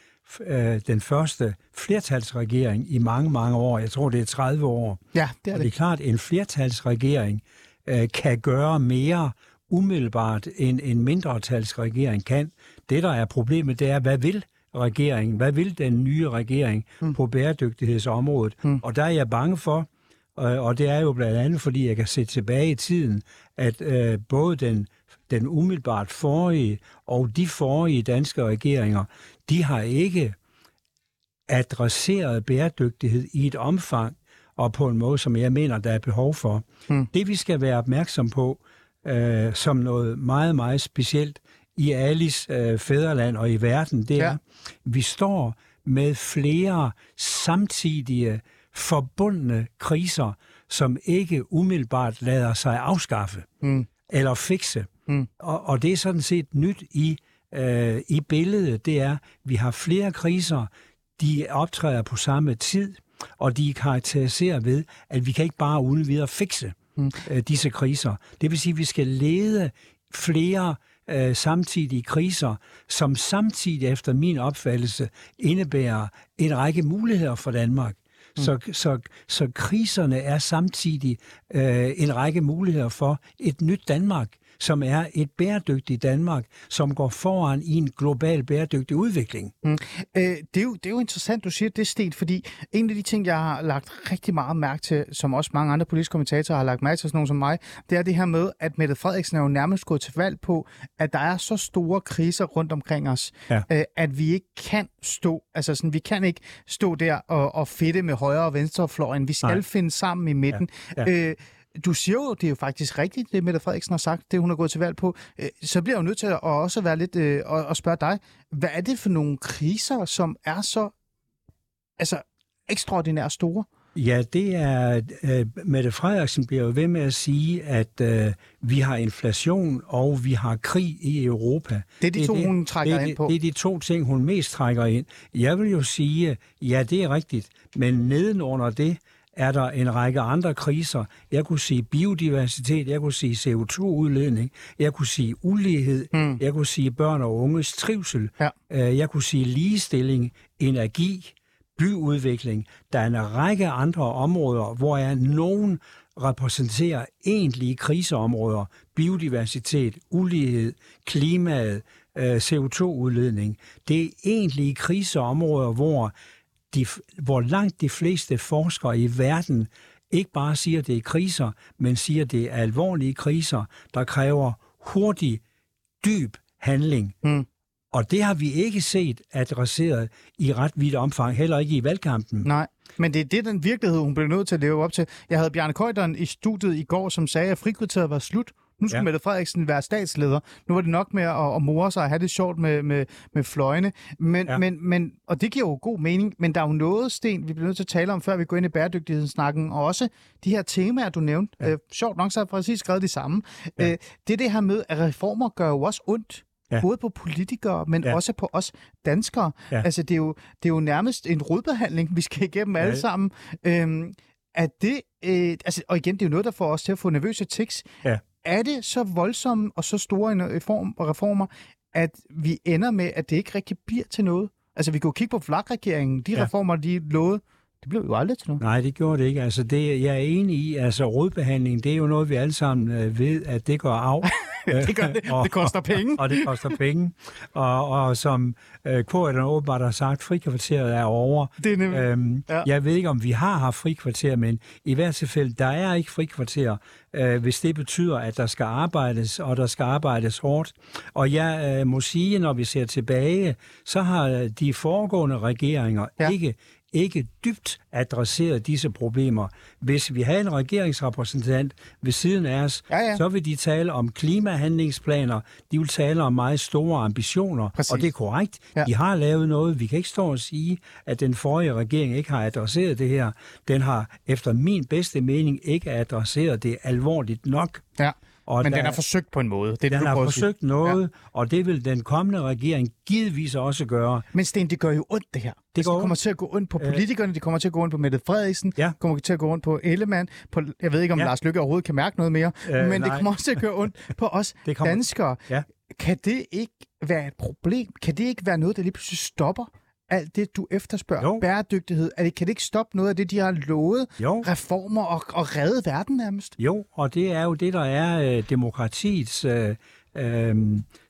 øh, den første flertalsregering i mange, mange år. Jeg tror, det er 30 år. Ja, det er og det. det er klart, at en flertalsregering øh, kan gøre mere umiddelbart, end en mindretalsregering kan. Det, der er problemet, det er, hvad vil regeringen, hvad vil den nye regering mm. på bæredygtighedsområdet? Mm. Og der er jeg bange for, og det er jo blandt andet, fordi jeg kan se tilbage i tiden, at øh, både den, den umiddelbart forrige og de forrige danske regeringer, de har ikke adresseret bæredygtighed i et omfang og på en måde, som jeg mener, der er behov for. Mm. Det vi skal være opmærksom på, øh, som noget meget, meget specielt i Alis øh, fædreland og i verden, det er, ja. vi står med flere samtidige forbundne kriser, som ikke umiddelbart lader sig afskaffe mm. eller fikse. Mm. Og, og det er sådan set nyt i, øh, i billedet, det er, at vi har flere kriser, de optræder på samme tid, og de er karakteriseret ved, at vi kan ikke bare uden videre fikse mm. øh, disse kriser. Det vil sige, at vi skal lede flere øh, samtidige kriser, som samtidig efter min opfattelse indebærer en række muligheder for Danmark. Mm. Så, så, så kriserne er samtidig øh, en række muligheder for et nyt Danmark, som er et bæredygtigt Danmark, som går foran i en global bæredygtig udvikling. Mm. Øh, det, er jo, det er jo interessant, du siger det, Sten, fordi en af de ting, jeg har lagt rigtig meget mærke til, som også mange andre politiske kommentatorer har lagt mærke til, sådan nogen som mig, det er det her med, at Mette Frederiksen er jo nærmest gået til valg på, at der er så store kriser rundt omkring os, ja. øh, at vi ikke kan stå, altså sådan, vi kan ikke stå der og, og fedte med højre og venstre fløjen. Vi skal Nej. finde sammen i midten. Ja. Ja. Øh, du siger jo, det er jo faktisk rigtigt, det Mette Frederiksen har sagt, det hun har gået til valg på. Øh, så bliver jeg jo nødt til at også være lidt øh, og, og spørge dig, hvad er det for nogle kriser, som er så altså, ekstraordinært store? Ja, det er, uh, Mette Frederiksen bliver jo ved med at sige, at uh, vi har inflation, og vi har krig i Europa. Det er de to, det, hun trækker det, ind på. Det er de to ting, hun mest trækker ind. Jeg vil jo sige, ja, det er rigtigt, men nedenunder det, er der en række andre kriser. Jeg kunne sige biodiversitet, jeg kunne sige CO2-udledning, jeg kunne sige ulighed, mm. jeg kunne sige børn og unges trivsel, ja. Øh, jeg kunne sige ligestilling, energi, byudvikling. Der er en række andre områder, hvor er nogen repræsenterer egentlige kriseområder, biodiversitet, ulighed, klimaet, øh, CO2-udledning. Det er egentlige kriseområder, hvor de, hvor langt de fleste forskere i verden ikke bare siger, at det er kriser, men siger, at det er alvorlige kriser, der kræver hurtig, dyb handling. Mm. Og det har vi ikke set adresseret i ret vidt omfang, heller ikke i valgkampen. Nej, men det er det, den virkelighed, hun blev nødt til at leve op til. Jeg havde Bjarne Køjderen i studiet i går, som sagde, at frikvarteret var slut. Nu skulle ja. Mette Frederiksen være statsleder. Nu var det nok med at, at more sig og have det sjovt med, med, med fløjene. Men, ja. men, men, og det giver jo god mening, men der er jo noget, Sten, vi bliver nødt til at tale om, før vi går ind i bæredygtighedssnakken, og også de her temaer, du nævnte. Ja. Øh, sjovt nok, så har jeg præcis skrevet de samme. Ja. Øh, det er det her med, at reformer gør jo også ondt. Ja. Både på politikere, men ja. også på os danskere. Ja. Altså, det er, jo, det er jo nærmest en rodbehandling, vi skal igennem ja. alle sammen. Øhm, er det, øh, altså, og igen, det er jo noget, der får os til at få nervøse tics. Ja er det så voldsomme og så store en reform reformer, at vi ender med, at det ikke rigtig bliver til noget? Altså, vi jo kigge på flakregeringen. De ja. reformer, de lovede, det blev jo aldrig til noget. Nej, det gjorde det ikke. Altså, det, jeg er enig i, altså rådbehandling, det er jo noget, vi alle sammen øh, ved, at det går af. det, gør det. og, det koster penge. og, og det koster penge. Og, og som øh, Kåren åbenbart har sagt, frikvarteret er over. Det er nemlig. Øhm, ja. Jeg ved ikke, om vi har haft frikvarter, men i hvert tilfælde, der er ikke frikvarter, øh, hvis det betyder, at der skal arbejdes, og der skal arbejdes hårdt. Og jeg øh, må sige, når vi ser tilbage, så har de foregående regeringer ja. ikke ikke dybt adresseret disse problemer. Hvis vi havde en regeringsrepræsentant ved siden af os, ja, ja. så vil de tale om klimahandlingsplaner, de vil tale om meget store ambitioner, Præcis. og det er korrekt. Ja. De har lavet noget. Vi kan ikke stå og sige, at den forrige regering ikke har adresseret det her. Den har efter min bedste mening ikke adresseret det alvorligt nok. Ja. Og Men der, den har forsøgt på en måde. Det den har forsøgt noget, ja. og det vil den kommende regering givetvis også gøre. Men Sten, det gør jo ondt det her. Det, altså, det kommer til at gå ondt på politikerne, det kommer til at gå ondt på Mette Frederiksen, ja. det kommer til at gå ondt på Ellemann, på, jeg ved ikke, om ja. Lars Lykke overhovedet kan mærke noget mere, øh, men nej. det kommer også til at gøre ondt på os det kommer, danskere. Ja. Kan det ikke være et problem? Kan det ikke være noget, der lige pludselig stopper alt det, du efterspørger? Jo. Bæredygtighed. Er det, kan det ikke stoppe noget af det, de har lovet? Jo. Reformer og, og redde verden nærmest? Jo, og det er jo det, der er øh, demokratiets øh, øh,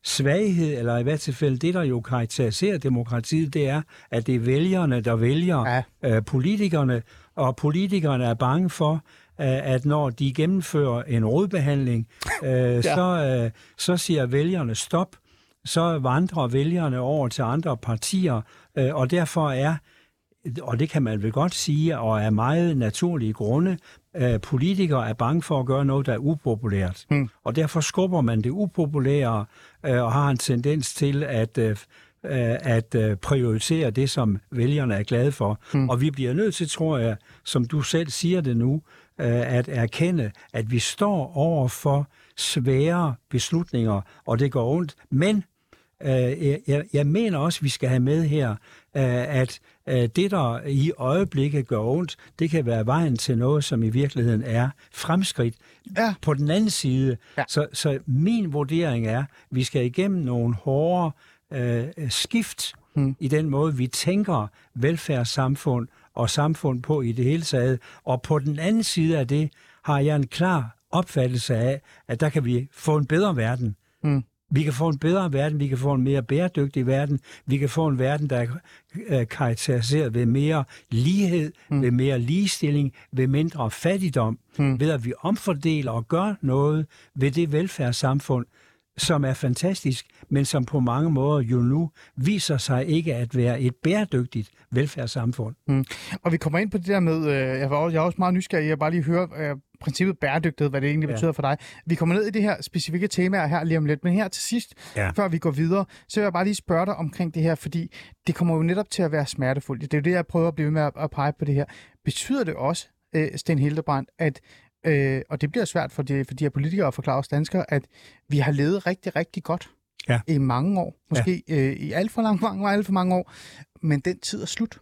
svaghed, eller i hvert fald det, der jo karakteriserer demokratiet, det er, at det er vælgerne, der vælger ja. øh, politikerne, og politikerne er bange for, øh, at når de gennemfører en rådbehandling, øh, ja. så, øh, så siger vælgerne stop, så vandrer vælgerne over til andre partier, øh, og derfor er og det kan man vel godt sige, og er meget naturlige grunde, øh, politikere er bange for at gøre noget, der er upopulært. Mm. Og derfor skubber man det upopulære, øh, og har en tendens til at, øh, at prioritere det, som vælgerne er glade for. Mm. Og vi bliver nødt til, tror jeg, som du selv siger det nu, at erkende, at vi står over for svære beslutninger, og det går ondt. Men øh, jeg, jeg mener også, at vi skal have med her, øh, at øh, det, der i øjeblikket gør ondt, det kan være vejen til noget, som i virkeligheden er fremskridt. Ja. På den anden side, ja. så, så min vurdering er, at vi skal igennem nogle hårde øh, skift hmm. i den måde, vi tænker velfærdssamfund og samfund på i det hele taget. Og på den anden side af det har jeg en klar opfattelse af, at der kan vi få en bedre verden. Hmm. Vi kan få en bedre verden, vi kan få en mere bæredygtig verden, vi kan få en verden, der er karakteriseret ved mere lighed, mm. ved mere ligestilling, ved mindre fattigdom, mm. ved at vi omfordeler og gør noget ved det velfærdssamfund, som er fantastisk, men som på mange måder jo nu viser sig ikke at være et bæredygtigt velfærdssamfund. Mm. Og vi kommer ind på det der med, øh, jeg, var også, jeg er også meget nysgerrig, jeg bare lige høre øh, princippet bæredygtighed, hvad det egentlig ja. betyder for dig. Vi kommer ned i det her specifikke tema her lige om lidt, men her til sidst, ja. før vi går videre, så vil jeg bare lige spørge dig omkring det her, fordi det kommer jo netop til at være smertefuldt. Det er jo det, jeg prøver at blive med at pege på det her. Betyder det også, øh, Sten Hildebrand, at øh, og det bliver svært for de, for de her politikere at forklare os danskere, at vi har levet rigtig, rigtig godt ja. i mange år. Måske ja. øh, i alt for, lang, mange, alt for mange år. Men den tid er slut.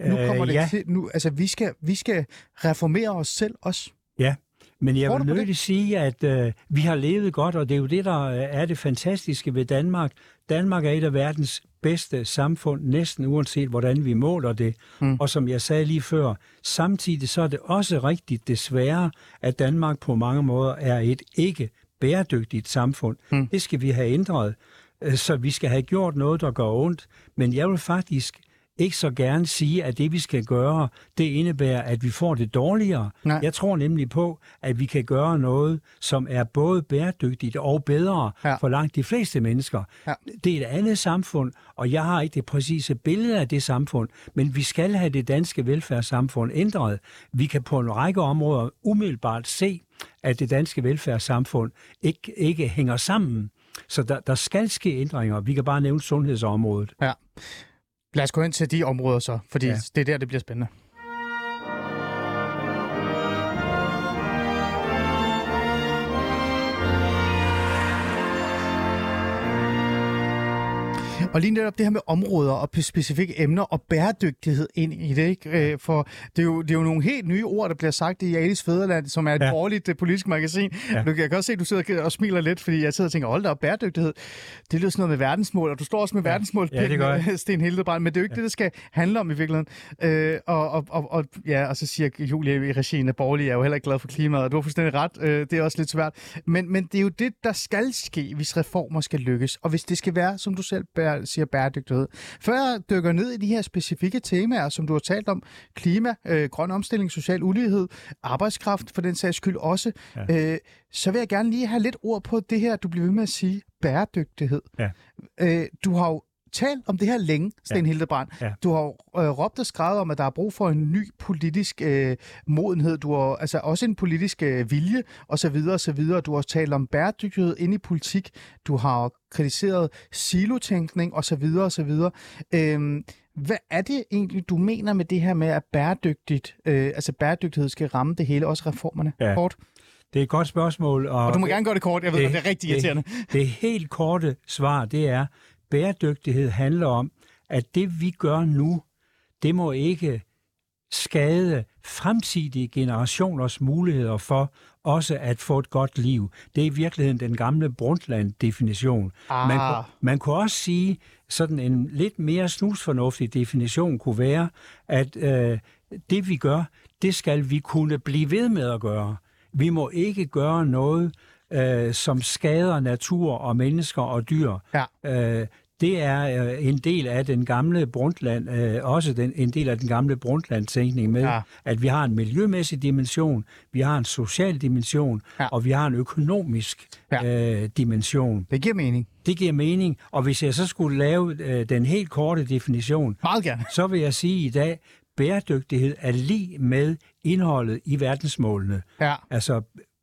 Nu øh, kommer øh, det ja. til, nu, altså vi skal, vi skal reformere os selv også. Ja, men jeg vil nødt sige, at øh, vi har levet godt, og det er jo det, der er det fantastiske ved Danmark. Danmark er et af verdens bedste samfund, næsten uanset hvordan vi måler det. Mm. Og som jeg sagde lige før, samtidig så er det også rigtigt desværre, at Danmark på mange måder er et ikke bæredygtigt samfund. Mm. Det skal vi have ændret. Øh, så vi skal have gjort noget, der gør ondt. Men jeg vil faktisk ikke så gerne sige, at det, vi skal gøre, det indebærer, at vi får det dårligere. Nej. Jeg tror nemlig på, at vi kan gøre noget, som er både bæredygtigt og bedre ja. for langt de fleste mennesker. Ja. Det er et andet samfund, og jeg har ikke det præcise billede af det samfund, men vi skal have det danske velfærdssamfund ændret. Vi kan på en række områder umiddelbart se, at det danske velfærdssamfund ikke, ikke hænger sammen. Så der, der skal ske ændringer. Vi kan bare nævne sundhedsområdet. Ja. Lad os gå ind til de områder så, fordi ja. det er der, det bliver spændende. Og lige netop det her med områder og specifikke emner og bæredygtighed ind i det, ikke? Øh, for det er, jo, det er jo nogle helt nye ord, der bliver sagt i Alice Fæderland, som er et ja. borgerligt øh, politisk magasin. Ja. Du, jeg kan også se, at du sidder og smiler lidt, fordi jeg sidder og tænker, hold da op, bæredygtighed, det lyder sådan noget med verdensmål, og du står også med ja. verdensmål, ja, det gør Sten Hildebrand, men det er jo ikke ja. det, det skal handle om i virkeligheden. Øh, og, og, og, og, ja, og så siger Julie i regien, at borgerlige er jo heller ikke glad for klimaet, og du har fuldstændig ret, øh, det er også lidt svært. Men, men det er jo det, der skal ske, hvis reformer skal lykkes, og hvis det skal være, som du selv bærer siger bæredygtighed. Før jeg dykker ned i de her specifikke temaer, som du har talt om, klima, øh, grøn omstilling, social ulighed, arbejdskraft for den sags skyld også, ja. øh, så vil jeg gerne lige have lidt ord på det her, du bliver ved med at sige, bæredygtighed. Ja. Øh, du har jo talt om det her længe, Sten ja. Hildebrand. Ja. Du har øh, råbt og skrevet om, at der er brug for en ny politisk øh, modenhed. Du har altså også en politisk øh, vilje, osv. videre. Du har også talt om bæredygtighed ind i politik. Du har kritiseret silotænkning, osv. videre. Øh, hvad er det egentlig, du mener med det her med, at bæredygtigt, øh, altså bæredygtighed skal ramme det hele, også reformerne? Ja. Kort. Det er et godt spørgsmål. Og, og du må gerne gøre det kort, jeg ved, det, det er rigtig irriterende. Det, det helt korte svar, det er, bæredygtighed handler om, at det vi gør nu, det må ikke skade fremtidige generationers muligheder for også at få et godt liv. Det er i virkeligheden den gamle Brundtland-definition. Ah. Man, man kunne også sige, sådan en lidt mere snusfornuftig definition kunne være, at øh, det vi gør, det skal vi kunne blive ved med at gøre. Vi må ikke gøre noget, øh, som skader natur og mennesker og dyr. Ja. Øh, det er øh, en del af den gamle Brundtland, øh, også den, en del af den gamle Brundtland-tænkning med, ja. at vi har en miljømæssig dimension, vi har en social dimension, ja. og vi har en økonomisk ja. øh, dimension. Det giver mening. Det giver mening, og hvis jeg så skulle lave øh, den helt korte definition, Meget gerne. så vil jeg sige i dag, bæredygtighed er lige med indholdet i verdensmålene. Ja. Altså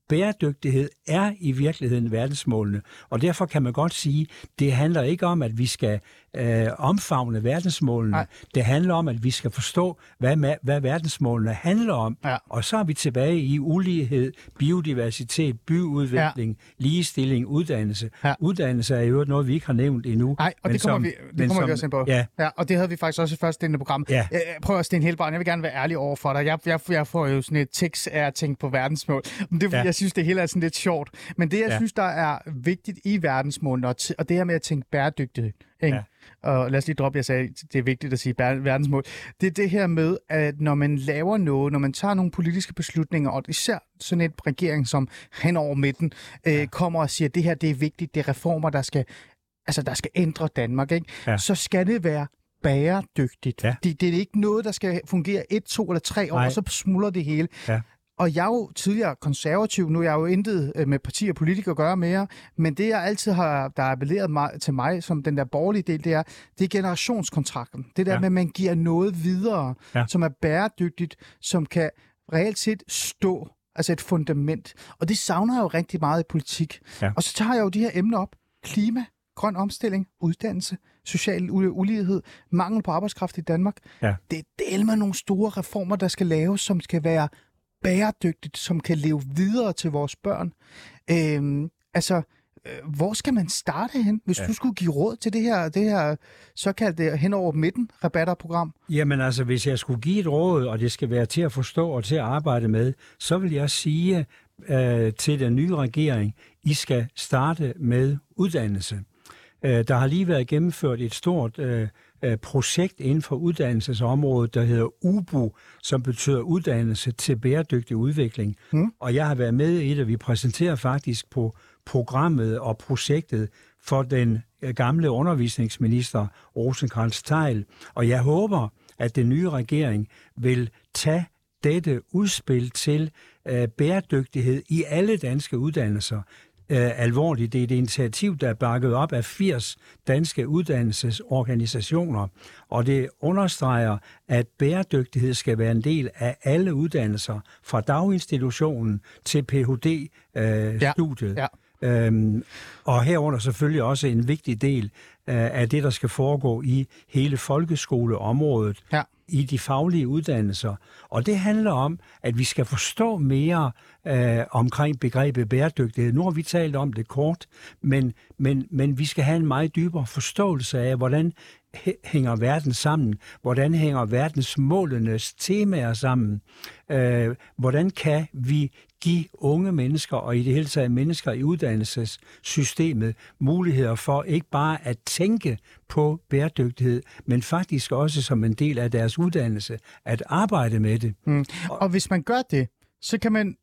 bæredygtighed er i virkeligheden verdensmålene, og derfor kan man godt sige, det handler ikke om, at vi skal øh, omfavne verdensmålene. Nej. Det handler om, at vi skal forstå, hvad, hvad verdensmålene handler om. Ja. Og så er vi tilbage i ulighed, biodiversitet, byudvikling, ja. ligestilling, uddannelse. Ja. Uddannelse er jo noget, vi ikke har nævnt endnu. Nej, og det kommer, som, vi, det kommer som, vi også ind på. Ja. ja. Og det havde vi faktisk også i første del af programmet. Ja. Jeg prøver at Sten Helbarn, jeg vil gerne være ærlig over for dig. Jeg, jeg, jeg får jo sådan et tekst af at tænke på verdensmål. Men det ja. jeg synes, det hele er sådan lidt sjovt. Men det, jeg ja. synes, der er vigtigt i verdensmålene, og, og det her med at tænke bæredygtighed, ikke? Ja og lad os lige droppe, jeg sagde, det er vigtigt at sige verdensmål, det er det her med, at når man laver noget, når man tager nogle politiske beslutninger, og især sådan et regering, som hen over midten, øh, kommer og siger, at det her det er vigtigt, det er reformer, der skal, altså, der skal ændre Danmark, ikke? Ja. så skal det være bæredygtigt. Ja. Det, det er ikke noget, der skal fungere et, to eller tre år, Nej. og så smuldrer det hele. Ja. Og jeg er jo tidligere konservativ, nu er jeg jo intet øh, med parti og politikere at gøre mere, men det jeg altid har, der er appelleret mig, til mig som den der borgerlige del, det er, det er generationskontrakten. Det der ja. med, at man giver noget videre, ja. som er bæredygtigt, som kan reelt set stå, altså et fundament. Og det savner jeg jo rigtig meget i politik. Ja. Og så tager jeg jo de her emner op. Klima, grøn omstilling, uddannelse, social ulighed, mangel på arbejdskraft i Danmark. Ja. Det er del med nogle store reformer, der skal laves, som skal være bæredygtigt, som kan leve videre til vores børn. Øhm, altså, øh, hvor skal man starte hen, hvis ja. du skulle give råd til det her, det her såkaldte hen over midten rabatterprogram? Jamen altså, hvis jeg skulle give et råd, og det skal være til at forstå og til at arbejde med, så vil jeg sige øh, til den nye regering, I skal starte med uddannelse. Øh, der har lige været gennemført et stort øh, øh, projekt inden for uddannelsesområdet, der hedder UBU, som betyder uddannelse til bæredygtig udvikling. Mm. Og jeg har været med i det, vi præsenterer faktisk på programmet og projektet for den gamle undervisningsminister Rosenkrantz Teil. Og jeg håber, at den nye regering vil tage dette udspil til øh, bæredygtighed i alle danske uddannelser øh, alvorligt. Det er et initiativ, der er bakket op af 80 danske uddannelsesorganisationer, og det understreger, at bæredygtighed skal være en del af alle uddannelser, fra daginstitutionen til Ph.D.-studiet. Øh, ja, ja. Øhm, og herunder selvfølgelig også en vigtig del øh, af det, der skal foregå i hele folkeskoleområdet. Ja i de faglige uddannelser. Og det handler om, at vi skal forstå mere øh, omkring begrebet bæredygtighed. Nu har vi talt om det kort, men, men, men vi skal have en meget dybere forståelse af, hvordan hænger verden sammen? Hvordan hænger verdensmålenes temaer sammen? Øh, hvordan kan vi give unge mennesker, og i det hele taget mennesker i uddannelsessystemet, muligheder for ikke bare at tænke på bæredygtighed, men faktisk også som en del af deres uddannelse, at arbejde med det. Mm. Og hvis man gør det, så kan man,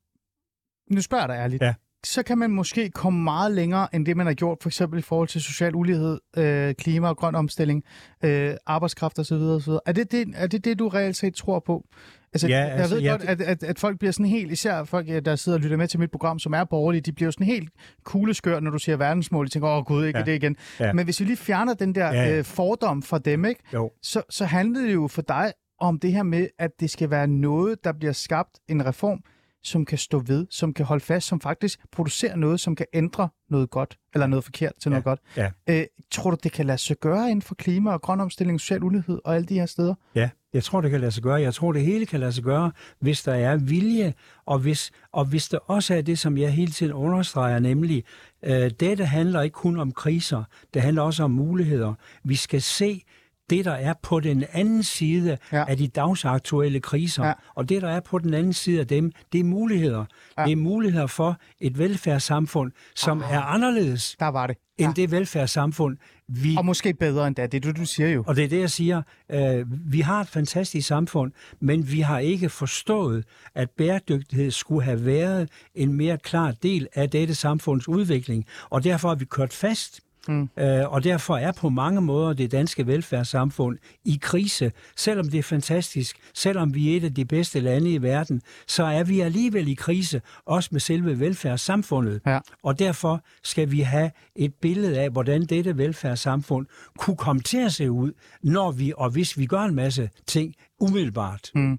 nu spørger jeg dig ærligt, ja så kan man måske komme meget længere end det, man har gjort, for eksempel i forhold til social ulighed, øh, klima og grøn omstilling, øh, arbejdskraft osv. osv. Er, det det, er det det, du reelt set tror på? Altså, ja, altså, jeg ved ja, godt, at, at, at folk bliver sådan helt, især folk, der sidder og lytter med til mit program, som er borgerlige, de bliver sådan helt kugleskør, når du siger verdensmål. De tænker, åh gud, ikke ja. det igen. Ja. Men hvis vi lige fjerner den der ja, ja. Øh, fordom fra dem, ikke? Jo. Så, så handler det jo for dig om det her med, at det skal være noget, der bliver skabt en reform, som kan stå ved, som kan holde fast, som faktisk producerer noget, som kan ændre noget godt, eller noget forkert til ja. noget godt. Ja. Øh, tror du, det kan lade sig gøre inden for klima og grøn omstilling, social ulighed og alle de her steder? Ja, jeg tror, det kan lade sig gøre. Jeg tror, det hele kan lade sig gøre, hvis der er vilje, og hvis, og hvis der også er det, som jeg hele tiden understreger, nemlig, øh, dette handler ikke kun om kriser, det handler også om muligheder. Vi skal se det, der er på den anden side ja. af de dagsaktuelle kriser, ja. og det, der er på den anden side af dem, det er muligheder. Ja. Det er muligheder for et velfærdssamfund, som Aha. er anderledes der var det. Ja. end det velfærdssamfund, vi, og måske bedre end det, det du, du siger jo. Og det er det, jeg siger. Øh, vi har et fantastisk samfund, men vi har ikke forstået, at bæredygtighed skulle have været en mere klar del af dette samfunds udvikling. Og derfor har vi kørt fast Mm. Øh, og derfor er på mange måder det danske velfærdssamfund i krise. Selvom det er fantastisk, selvom vi er et af de bedste lande i verden, så er vi alligevel i krise, også med selve velfærdssamfundet. Ja. Og derfor skal vi have et billede af, hvordan dette velfærdssamfund kunne komme til at se ud, når vi, og hvis vi gør en masse ting umiddelbart. Mm.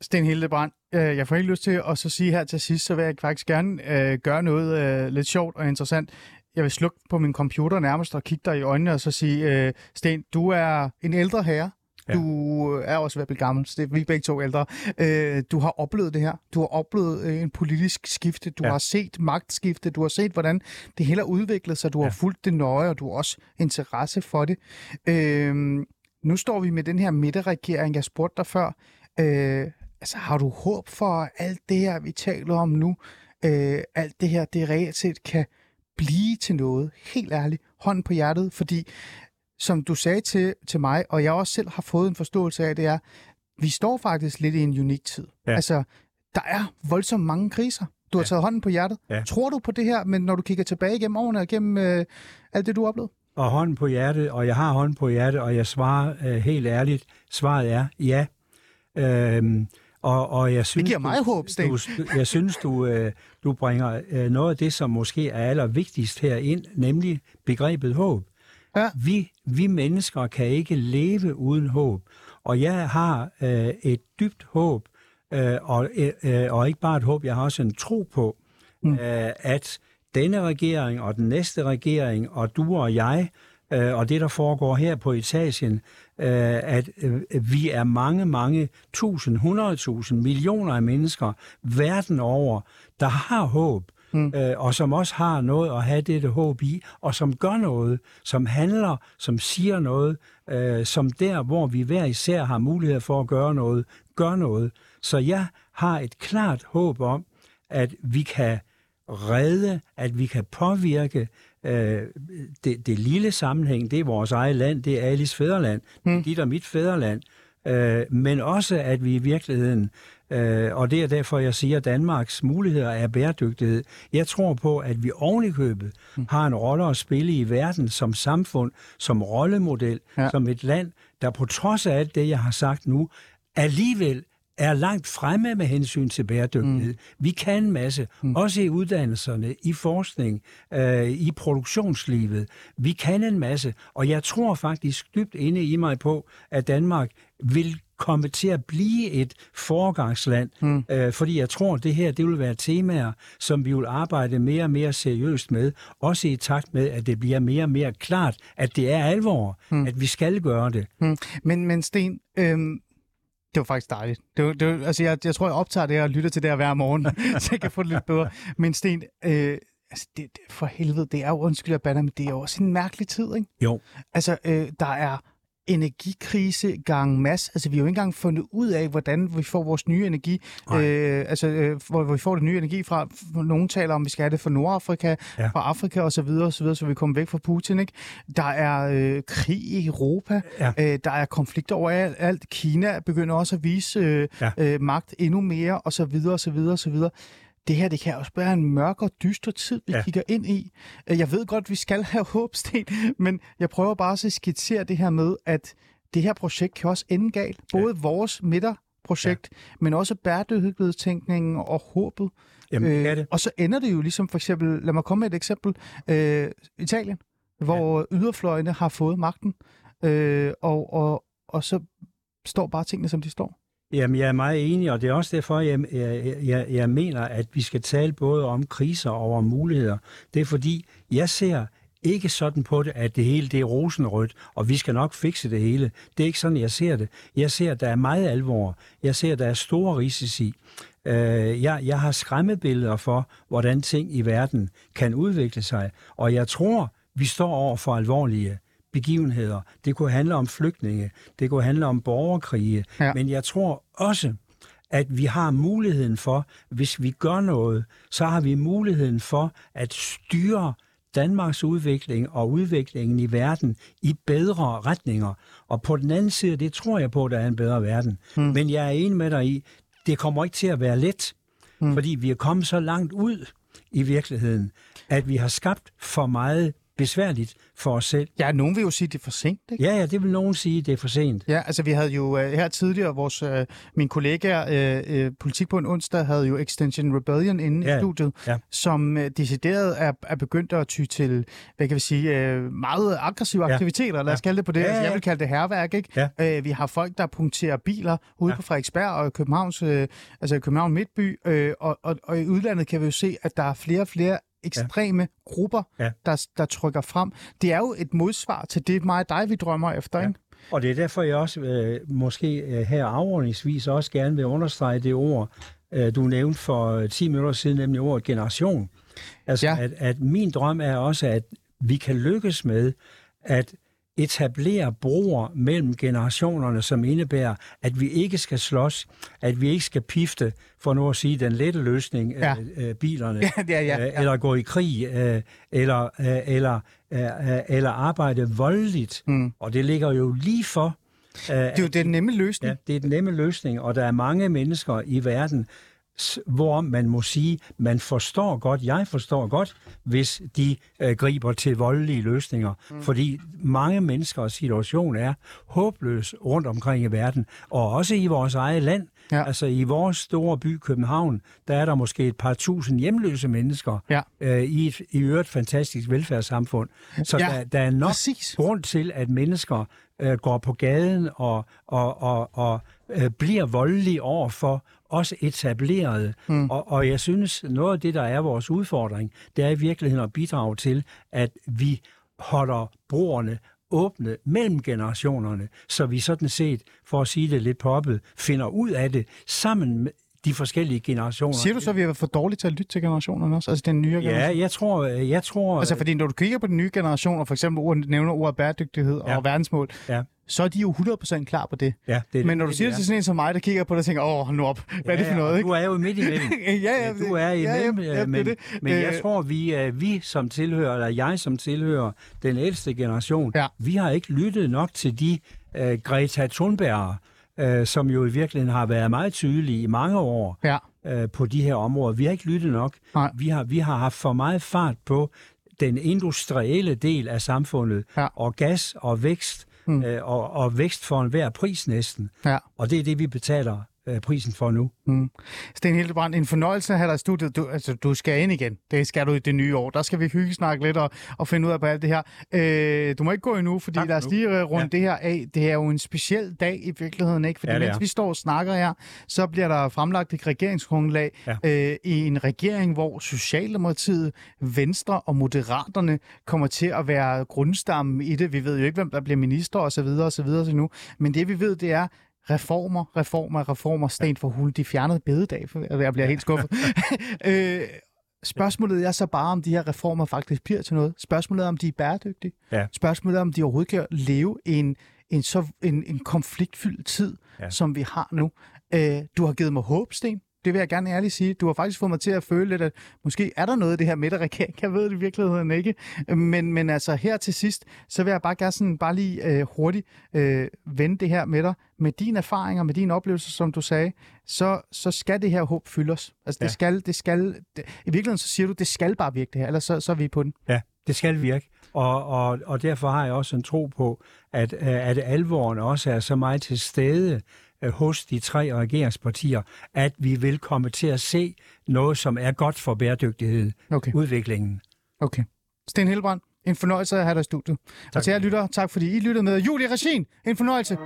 Sten Hildebrand, øh, jeg får helt lyst til at så sige her til sidst, så vil jeg faktisk gerne øh, gøre noget øh, lidt sjovt og interessant jeg vil slukke på min computer nærmest og kigge dig i øjnene og så sige, øh, Sten, du er en ældre herre. Ja. Du er også ved at blive gammel, så det er vi begge to ældre. Øh, du har oplevet det her. Du har oplevet øh, en politisk skifte. Du ja. har set magtskifte. Du har set, hvordan det hele har udviklet sig. Du ja. har fulgt det nøje, og du har også interesse for det. Øh, nu står vi med den her midterregering. Jeg spurgte dig før. Øh, altså, har du håb for alt det her, vi taler om nu? Øh, alt det her, det reelt set kan blive til noget. Helt ærligt, hånden på hjertet, fordi som du sagde til, til mig, og jeg også selv har fået en forståelse af, det er, vi står faktisk lidt i en unik tid. Ja. Altså, der er voldsomt mange kriser. Du har ja. taget hånden på hjertet. Ja. Tror du på det her, men når du kigger tilbage igennem årene og gennem øh, alt det, du har oplevet? Og hånden på hjertet, og jeg har hånden på hjertet, og jeg svarer øh, helt ærligt. Svaret er ja. Øhm, og, og jeg synes, det giver mig du, håb, Sten. Du, jeg synes, du, øh, du bringer øh, noget af det, som måske er allervigtigst her ind, nemlig begrebet håb. Ja. Vi, vi mennesker kan ikke leve uden håb. Og jeg har øh, et dybt håb, øh, og, øh, og ikke bare et håb, jeg har også en tro på, mm. øh, at denne regering og den næste regering og du og jeg øh, og det, der foregår her på etagen, øh, at øh, vi er mange, mange tusind, hundredtusind, millioner af mennesker verden over, der har håb, mm. øh, og som også har noget at have dette håb i, og som gør noget, som handler, som siger noget, øh, som der, hvor vi hver især har mulighed for at gøre noget, gør noget. Så jeg har et klart håb om, at vi kan redde, at vi kan påvirke, øh, det, det lille sammenhæng, det er vores eget land, det er Alice fædreland, mm. dit og mit fædreland, øh, men også at vi i virkeligheden, øh, og det er derfor, jeg siger, at Danmarks muligheder er bæredygtighed. Jeg tror på, at vi ovenikøbet mm. har en rolle at spille i verden som samfund, som rollemodel, ja. som et land, der på trods af alt det, jeg har sagt nu, alligevel er langt fremme med hensyn til bæredygtighed. Mm. Vi kan en masse, mm. også i uddannelserne, i forskning, øh, i produktionslivet. Vi kan en masse, og jeg tror faktisk dybt inde i mig på, at Danmark vil komme til at blive et foregangsland, mm. øh, fordi jeg tror, at det her det vil være temaer, som vi vil arbejde mere og mere seriøst med, også i takt med, at det bliver mere og mere klart, at det er alvor, mm. at vi skal gøre det. Mm. Men, men Sten, øhm, det var faktisk dejligt. Det var, det var, altså jeg, jeg tror, jeg optager det og lytter til det her hver morgen, så jeg kan få det lidt bedre. Men Sten, øh, altså det, det, for helvede, det er jo, undskyld at bander, men det er jo også en mærkelig tid, ikke? Jo. Altså, øh, der er energikrise gang mass. Altså, vi har jo ikke engang fundet ud af, hvordan vi får vores nye energi. Øh, altså, øh, hvor, hvor vi får det nye energi fra. Nogen taler om, at vi skal have det fra Nordafrika, ja. fra Afrika osv., så, videre, så, videre, så vi kommer væk fra Putin. Ikke? Der er øh, krig i Europa. Ja. Øh, der er konflikter over alt. Kina begynder også at vise øh, ja. øh, magt endnu mere, og så videre, det her det kan også være en mørk og dyster tid, vi ja. kigger ind i. Øh, jeg ved godt, at vi skal have håbsten, men jeg prøver bare at skitsere det her med, at det her projekt kan også ende galt. Både ja. vores midterprojekt, ja. men også bæredygtighedstænkningen og håbet. Jamen, det øh, det. Og så ender det jo ligesom for eksempel, lad mig komme med et eksempel, øh, Italien, hvor ja. yderfløjene har fået magten, øh, og, og, og så står bare tingene, som de står. Jamen, jeg er meget enig, og det er også derfor, jeg, jeg, jeg, jeg mener, at vi skal tale både om kriser og om muligheder. Det er fordi, jeg ser ikke sådan på det, at det hele det er rosenrødt, og vi skal nok fikse det hele. Det er ikke sådan, jeg ser det. Jeg ser, at der er meget alvor. Jeg ser, at der er store risici. Øh, jeg, jeg har skræmmebilleder for, hvordan ting i verden kan udvikle sig, og jeg tror, vi står over for alvorlige begivenheder. Det kunne handle om flygtninge, det kunne handle om borgerkrige, ja. men jeg tror også, at vi har muligheden for, hvis vi gør noget, så har vi muligheden for at styre Danmarks udvikling og udviklingen i verden i bedre retninger. Og på den anden side, det tror jeg på, at der er en bedre verden. Mm. Men jeg er enig med dig i, det kommer ikke til at være let, mm. fordi vi er kommet så langt ud i virkeligheden, at vi har skabt for meget besværligt for os selv. Ja, nogen vil jo sige, at det er for sent. Ikke? Ja, ja, det vil nogen sige, at det er for sent. Ja, altså vi havde jo uh, her tidligere, vores, uh, min kollega uh, uh, Politik på en onsdag, havde jo Extension Rebellion inde ja, i studiet, ja. som uh, decideret er, er begyndt at ty til, hvad kan vi sige, uh, meget aggressive ja. aktiviteter, lad os ja. kalde det på det. Ja, ja. Jeg vil kalde det herværk, ikke? Ja. Uh, vi har folk, der punkterer biler ude ja. på Frederiksberg og Københavns, uh, altså København Midtby, uh, og, og, og i udlandet kan vi jo se, at der er flere og flere ekstreme ja. grupper, ja. Der, der trykker frem. Det er jo et modsvar til det mig og dig, vi drømmer efter, ja. ikke? Og det er derfor, jeg også øh, måske øh, her afordningsvis også gerne vil understrege det ord, øh, du nævnte for 10 minutter siden, nemlig ordet generation. Altså, ja. at, at min drøm er også, at vi kan lykkes med at etablere broer mellem generationerne, som indebærer, at vi ikke skal slås, at vi ikke skal pifte, for nu at sige den lette løsning, ja. øh, bilerne, ja, ja, ja, ja. Øh, eller gå i krig, øh, eller, øh, eller, øh, eller arbejde voldeligt. Mm. Og det ligger jo lige for. Øh, det er jo den nemme løsning. Ja, det er den nemme løsning, og der er mange mennesker i verden, hvor man må sige, man forstår godt, jeg forstår godt, hvis de øh, griber til voldelige løsninger. Mm. Fordi mange menneskers situation er håbløs rundt omkring i verden, og også i vores eget land. Ja. Altså i vores store by København, der er der måske et par tusind hjemløse mennesker ja. øh, i et i øvrigt fantastisk velfærdssamfund. Så ja, der, der er nok præcis. grund til, at mennesker øh, går på gaden og, og, og, og øh, bliver voldelige over for også etableret. Mm. Og, og jeg synes, noget af det, der er vores udfordring, det er i virkeligheden at bidrage til, at vi holder broerne åbne mellem generationerne, så vi sådan set, for at sige det lidt poppet, finder ud af det sammen med de forskellige generationer. Siger du så, at vi er for dårlige til at lytte til generationerne også? Altså den nye generation? Ja, jeg tror... Jeg tror altså fordi når du kigger på den nye generation, og for eksempel ord, nævner ordet bæredygtighed ja. og verdensmål, ja så er de jo 100% klar på det. Ja, det Men når du siger det til sådan en som mig, der kigger på det og tænker, åh, nu op, hvad ja, er det for noget? Ikke? Du er jo midt imellem. ja, ja, du er imellem, ja, ja, ja, men, det. men jeg øh, tror, vi, vi som tilhører, eller jeg som tilhører den ældste generation, ja. vi har ikke lyttet nok til de uh, Greta Thunberg, uh, som jo i virkeligheden har været meget tydelige i mange år ja. uh, på de her områder. Vi har ikke lyttet nok. Vi har, vi har haft for meget fart på den industrielle del af samfundet, ja. og gas og vækst mm. øh, og, og vækst for enhver pris næsten. Ja. Og det er det, vi betaler øh, prisen for nu. Mm. Sten Hildebrand, en fornøjelse at have dig i studiet. Du, altså, du skal ind igen. Det skal du i det nye år. Der skal vi hygge snakke lidt og, og finde ud af på alt det her. Øh, du må ikke gå endnu, fordi tak lad os lige rundt ja. det her af. Det er jo en speciel dag i virkeligheden, ikke? Fordi ja, mens vi står og snakker her, så bliver der fremlagt et regeringsgrundlag ja. øh, i en regering, hvor Socialdemokratiet, Venstre og Moderaterne kommer til at være grundstammen i det. Vi ved jo ikke, hvem der bliver minister osv. osv. nu. Men det vi ved, det er, reformer, reformer, reformer, sten for hul. De fjernede bededag, jeg bliver helt skuffet. øh, spørgsmålet er så bare, om de her reformer faktisk bliver til noget. Spørgsmålet er, om de er bæredygtige. Ja. Spørgsmålet er, om de overhovedet kan leve en, en, så, en, en konfliktfyldt tid, ja. som vi har nu. Øh, du har givet mig håb, Sten. Det vil jeg gerne ærligt sige. Du har faktisk fået mig til at føle lidt, at måske er der noget af det her midterregering. Jeg ved det i virkeligheden ikke. Men, men altså her til sidst, så vil jeg bare gerne sådan, bare lige øh, hurtigt øh, vende det her med dig. Med dine erfaringer, med dine oplevelser, som du sagde, så, så skal det her håb fyldes. Altså det ja. skal, det skal, det, i virkeligheden så siger du, det skal bare virke det her, ellers så, så er vi på den. Ja, det skal virke. Og, og, og derfor har jeg også en tro på, at, at alvoren også er så meget til stede, hos de tre regeringspartier, at vi vil komme til at se noget, som er godt for bæredygtighed, okay. udviklingen. Okay. Sten Hilbrand, en fornøjelse at have dig i studiet. Tak. Og til jer lytter, tak fordi I lyttede med. Julie Regin, en fornøjelse.